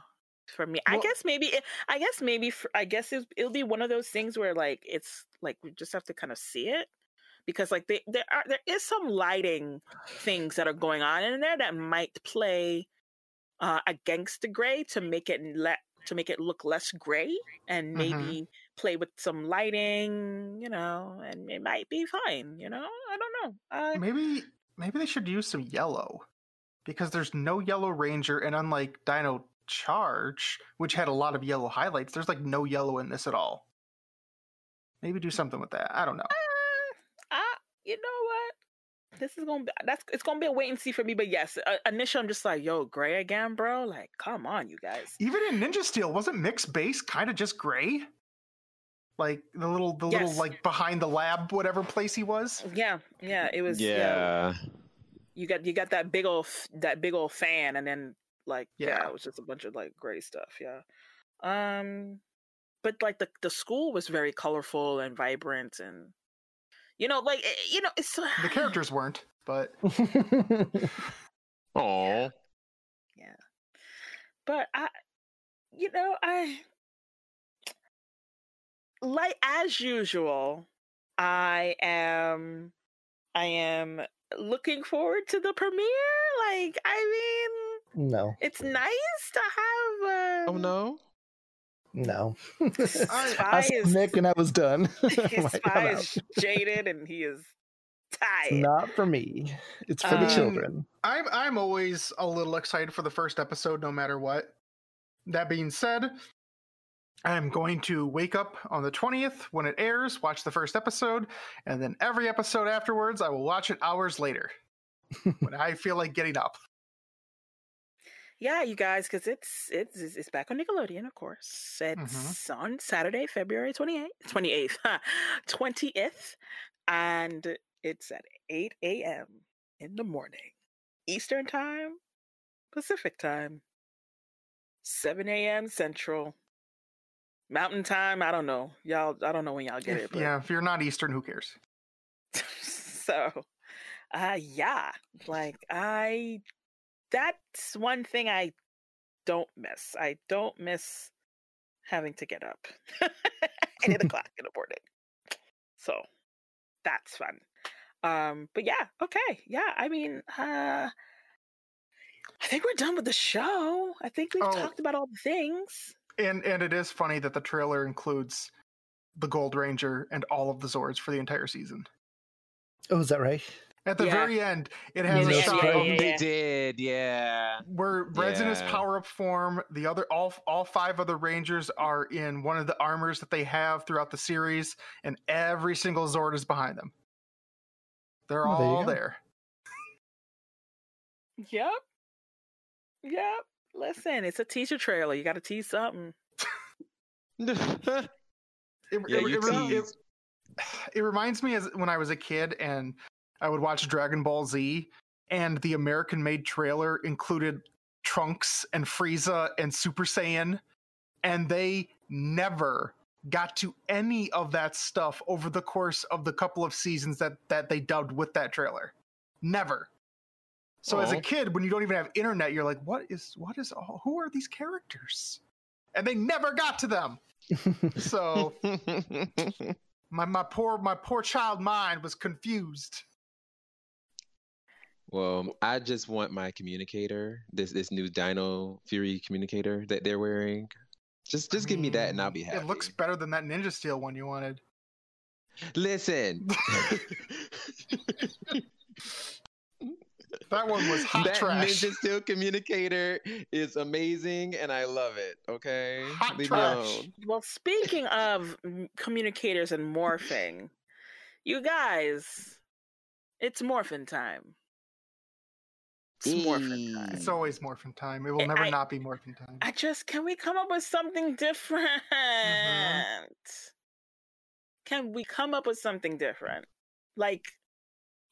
for me, I guess maybe it, I guess maybe for, I guess it, it'll be one of those things where like it's like we just have to kind of see it because like they, there are there is some lighting things that are going on in there that might play uh, against the gray to make it let to make it look less gray and Mhm. maybe play with some lighting, you know, and it might be fine, you know. I don't know. Uh, maybe maybe they should use some yellow because there's no yellow ranger and unlike dino charge which had a lot of yellow highlights there's like no yellow in this at all maybe do something with that i don't know uh, you know what? this is gonna be that's it's gonna be a wait and see for me. But yes, uh, initially I'm just like, yo, gray again, bro. Like, come on, you guys. Even in Ninja Steel, wasn't Mick's base kind of just gray? Like the little, the little like behind the lab, whatever place he was. Yeah, yeah, it was. Yeah. yeah. you got you got that big old that big old fan, and then like yeah. Yeah. it was just a bunch of like gray stuff. Yeah. Um, but like the the school was very colorful and vibrant, and you know, like eh, you know, it's The characters weren't, but Oh. Yeah. But I, you know, I, like as usual, I am, I am looking forward to the premiere. Like, I mean, no, it's nice to have. Oh Um, no. no. I- I saw is, Nick and I was done. I'm his like, spy is jaded and he is tired. It's not for me. It's for the Um, children. I'm I'm always a little excited for the first episode, no matter what. That being said, I'm going to wake up on the 20th when it airs, watch the first episode, and then every episode afterwards, I will watch it hours later when I feel like getting up. Yeah, you guys, because it's it's it's back on Nickelodeon, of course. It's on Saturday, February twenty eighth, twenty eighth, twentieth, and it's at eight a.m. in the morning, Eastern time, Pacific time, seven a.m. Central, Mountain time. I don't know, y'all. I don't know when y'all get it. But... yeah, if you're not Eastern, who cares? so uh yeah like i that's one thing i don't miss i don't miss having to get up at eight o'clock in the morning so that's fun um but yeah okay yeah i mean uh i think we're done with the show i think we've Oh. talked about all the things And and it is funny that the trailer includes the Gold Ranger and all of the Zords for the entire season. Oh, is that right? At the Yeah. very end, it has Yeah, a shot yeah, of yeah, They did, yeah. where Red's in his power up form. The other all all five other Rangers are in one of the armors that they have throughout the series, and every single Zord is behind them. They're Oh, there all go. there. yep yep listen it's a teaser trailer you gotta tease something It, yeah, it- you it rem- it- it reminds me as when I was a kid and I would watch Dragon Ball Z, and the American made trailer included Trunks and Frieza and Super Saiyan, and they never got to any of that stuff over the course of the couple of seasons that that they dubbed with that trailer. Never. So as a kid, when you don't even have internet, you're like, "What is? What is? All, who are these characters?" And they never got to them. So my my poor my poor child mind was confused. Well, I just want my communicator, this this new Dino Fury communicator that they're wearing. Just just give me that and I'll be happy. It looks better than that Ninja Steel one you wanted. Listen. That one was hot that trash. Ninja Steel communicator is amazing and I love it. Okay. Hot Leave trash. me alone. Well, speaking of communicators and morphing, you guys, it's morphin time. It's morphin time. It's always morphin time. It will never I- not be morphin time. I just can we come up with something mm-hmm. different? Can we come up with something different? Like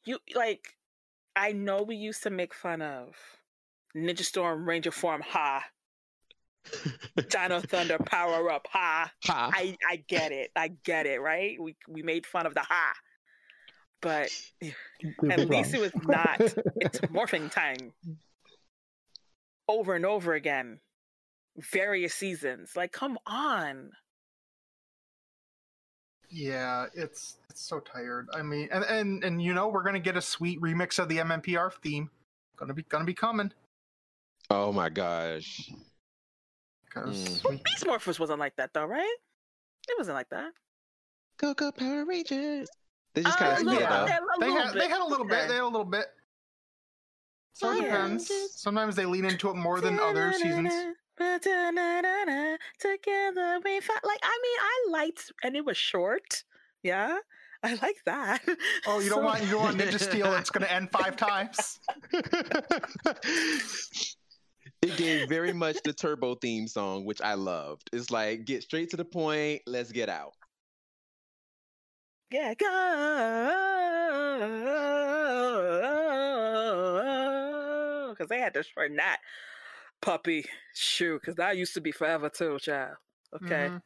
you like I know we used to make fun of Ninja Storm Ranger form ha. Dino Thunder power up ha. Ha. I I get it. I get it, right? We we made fun of the ha. But We were at least it was not it's morphing time. Over and over again. Various seasons. Like come on. Yeah, it's it's so tired. I mean, and and and you know we're gonna get a sweet remix of the MMPR theme. Gonna be gonna be coming Oh my gosh. because Mm. we, Beast Morphers wasn't like that though, right? It wasn't like that. Go go Power Rangers. They just uh, kind of little- yeah. yeah. a- a they little had they had a little bit. They had a little bit. So it depends. Sometimes they lean into it more than other seasons. Together we fight. Like I mean, I liked, and it was short. Yeah, I like that. Oh, you don't So- want you don't want Ninja Steel It's going to end five times. it gave very much the Turbo theme song, which I loved. It's like get straight to the point. Let's get out. Yeah, go. Because they had to shorten that puppy shoe. Because that used to be forever too, child. Okay. Mhm.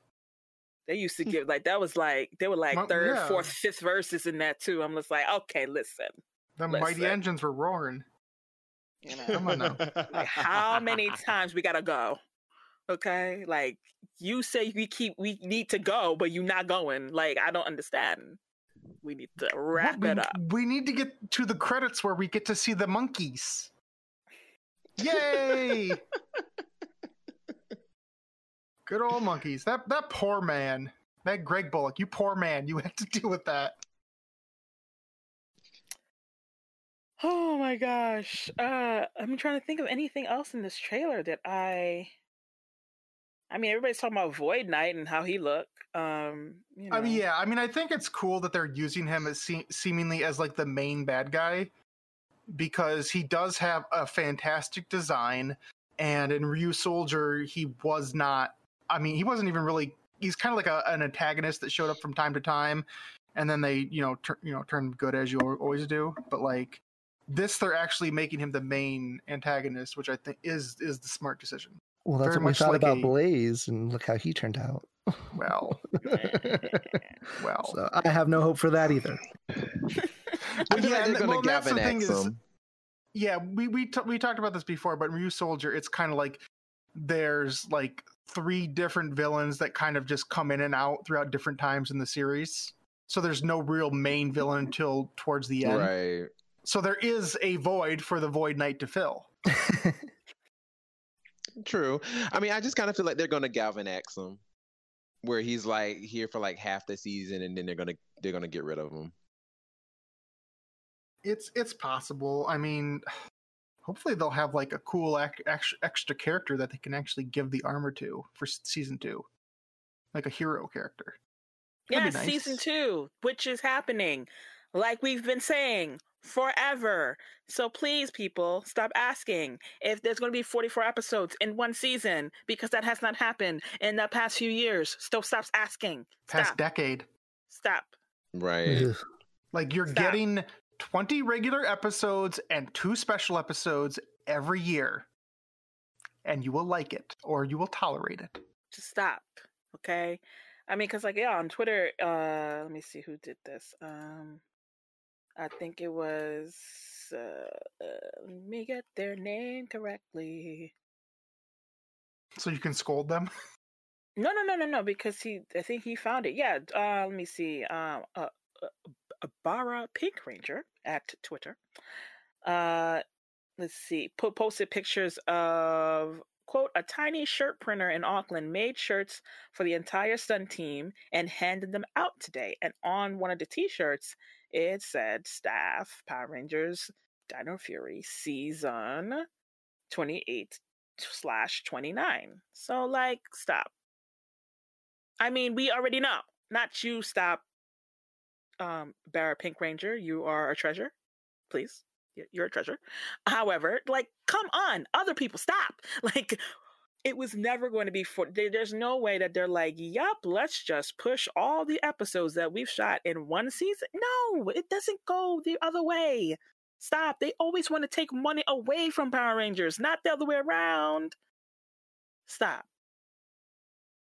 They used to give like that was like they were like Well, third, yeah. fourth, fifth verses in that too. I'm just like, okay, listen, The mighty engines were roaring. you know, Come on now. like how many times we gotta go? Okay, like you say we keep we need to go, but you're not going. Like I don't understand. We need to wrap we, it up. we need to get to the credits where we get to see the monkeys. Yay! Good old monkeys. That that poor man. That Greg Bullock, you poor man. You had to deal with that. Oh my gosh. Uh I'm trying to think of anything else in this trailer that I I mean everybody's talking about Void Knight and how he looked. Um you know. I mean, yeah. I mean, I think it's cool that they're using him as se- seemingly as like the main bad guy because he does have a fantastic design, and in Ryusoulger, he was not. I mean, he wasn't even really. He's kind of like a, an antagonist that showed up from time to time, and then they, you know, tur- you know, turn good as you always do. But like this, they're actually making him the main antagonist, which I think is is the smart decision. Well, that's Very what we thought like about a- Blaze, and look how he turned out. Well, well. so I have no hope for that either. I yeah, and they're th- gonna well, that's the thing galvanax is- yeah we we t- we talked about this before but Ryusoulger it's kind of like there's like three different villains that kind of just come in and out throughout different times in the series so there's no real main villain until towards the end Right. so there is a void for the void knight to fill True. I mean, I just kind of feel like they're gonna galvanax him, where he's like here for like half the season, and then they're gonna they're gonna get rid of him. it's it's possible. I mean hopefully they'll have like a cool ac- extra character that they can actually give the armor to for season two. Like a hero character. Yeah, That'd be season two, which is happening, like we've been saying forever. So please, people, stop asking if there's going to be 44 episodes in one season because that has not happened in the past few years. Stop, stop asking. past Stop, decade stop. Right. Ugh. Like you're Stop. getting 20 regular episodes and two special episodes every year. And you will like it or you will tolerate it. Just stop. Okay. I mean, because like yeah, on Twitter, uh, let me see who did this. Um, I think it was. Uh, uh, let me get their name correctly. So you can scold them. No, no, no, no, no. Because he, I think he found it. Yeah. Uh, let me see. Um, uh, uh, uh, Bara Pink Ranger at Twitter. Uh, let's see. Po- posted pictures of quote a tiny shirt printer in Auckland made shirts for the entire Sun team and handed them out today. And on one of the T-shirts, it said "Staff Power Rangers Dino Fury Season 28 slash 29." So like, stop. I mean, we already know. Not you, stop. Um, Barra Pink Ranger, you are a treasure. Please. You're a treasure. However, like, come on, other people, stop. Like, it was never going to be for. There's no way that they're like, yup, let's just push all the episodes that we've shot in one season. No, it doesn't go the other way. Stop. They always want to take money away from Power Rangers, not the other way around. Stop.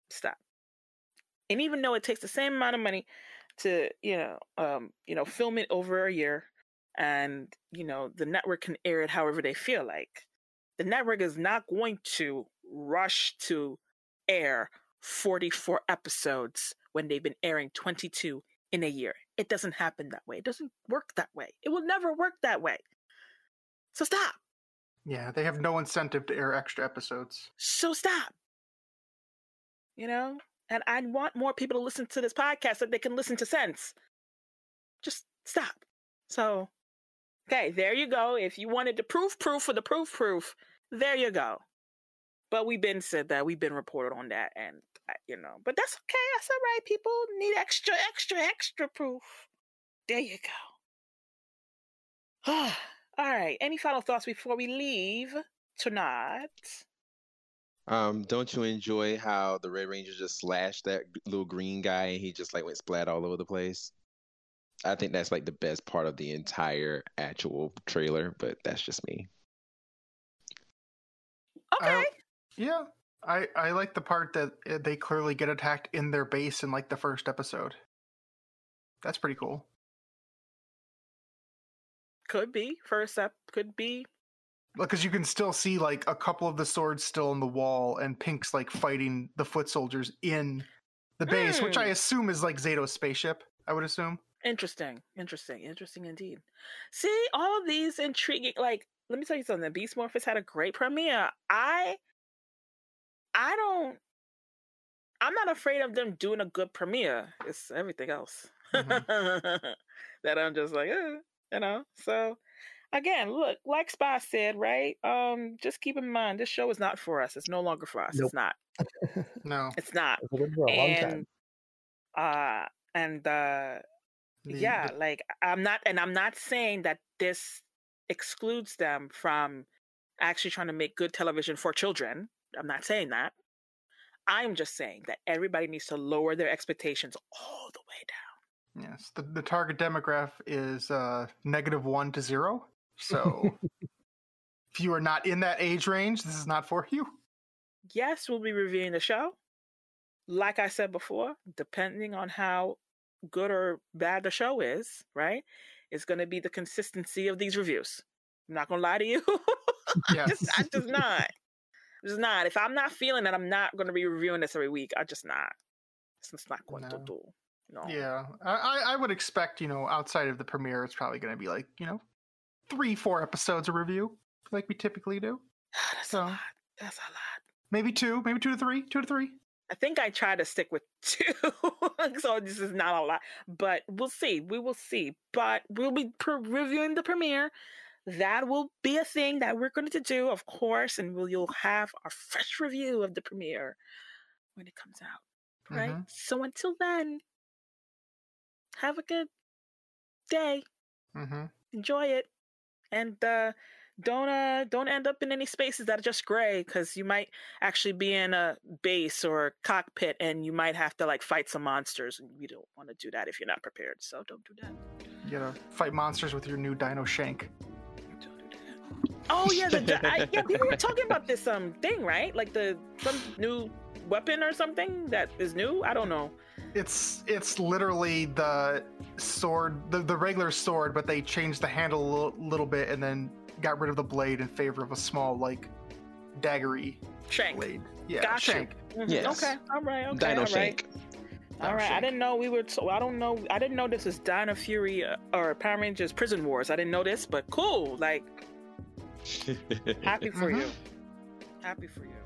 Stop. And even though it takes the same amount of money to, you know, um, you know, film it over a year and, you know, the network can air it however they feel like. The network is not going to rush to air 44 episodes when they've been airing 22 in a year. It doesn't happen that way. It doesn't work that way. It will never work that way. So stop. Yeah, they have no incentive to air extra episodes. So stop. You know? And I want more people to listen to this podcast so they can listen to sense. Just stop. So, okay, there you go. If you wanted the proof proof for the proof proof, there you go. But we've been said that. We've been reported on that. And you know, but that's okay. That's all right. People need extra, extra, extra proof. There you go. all right. Any final thoughts before we leave tonight? Um, don't you enjoy how the Red Ranger just slashed that little green guy and he just like went splat all over the place? I think that's like the best part of the entire actual trailer, but that's just me. Okay. Yeah, I I like the part that uh, they clearly get attacked in their base in like the first episode. That's pretty cool. Could be. First up, could be. Because you can still see like a couple of the swords still on the wall, and Pink's like fighting the foot soldiers in the base, which I Hmm. assume is like Zayto's spaceship. I would assume. Interesting. Interesting. Interesting indeed. See, all of these intriguing like let me tell you something. Beast Morphers had a great premiere. I I don't I'm not afraid of them doing a good premiere. It's everything else. that I'm just like, eh, you know. So again, look, like Spy said, right? Um, just keep in mind this show is not for us. It's no longer for us. Nope. It's not. No. It's not. It's been for a long time. And uh and uh The- yeah the- like i'm not and i'm not saying that this excludes them from actually trying to make good television for children i'm not saying that i'm just saying that everybody needs to lower their expectations all the way down yes. The the target demographic is uh negative one to zero. So if you are not in that age range, this is not for you. yes we'll be reviewing the show like i said before depending on how good or bad the show is right it's going to be the consistency of these reviews i'm not going to lie to you Yeah. just, I just not. Just not. If I'm not feeling it, I'm not going to be reviewing this every week. I just not. It's not going to do. No. Yeah, I, I I would expect you know outside of the premiere, it's probably going to be like you know three four episodes of review like we typically do. That's So- a lot. That's a lot. Maybe two, maybe two to three, two to three. I think I try to stick with two, so this is not a lot. But we'll see. We will see. But we'll be pre- reviewing the premiere. That will be a thing that we're going to do, of course, and we'll you'll have our fresh review of the premiere when it comes out. Right. Mhm. So until then, have a good day. Mm-hmm. enjoy it and uh don't uh don't end up in any spaces that are just gray because you might actually be in a base or a cockpit and you might have to like fight some monsters and you don't want to do that if you're not prepared so don't do that You gotta fight monsters with your new Dino Shank. Don't do that. oh yeah the, I, yeah people were talking about this um thing right like the some new weapon or something that is new i don't know It's it's literally the sword, the, the regular sword, but they changed the handle a little, little bit and then got rid of the blade in favor of a small like daggery shank blade. Yeah, Gotcha. shank. Mhm, Yes. okay all right okay Dino all right. Shank. All Dino right, I didn't know we were. So I don't know. I didn't know this is Dino Fury uh, or Power Rangers Prison Wars. I didn't know this, but cool. Like, happy for Mhm. you. Happy for you.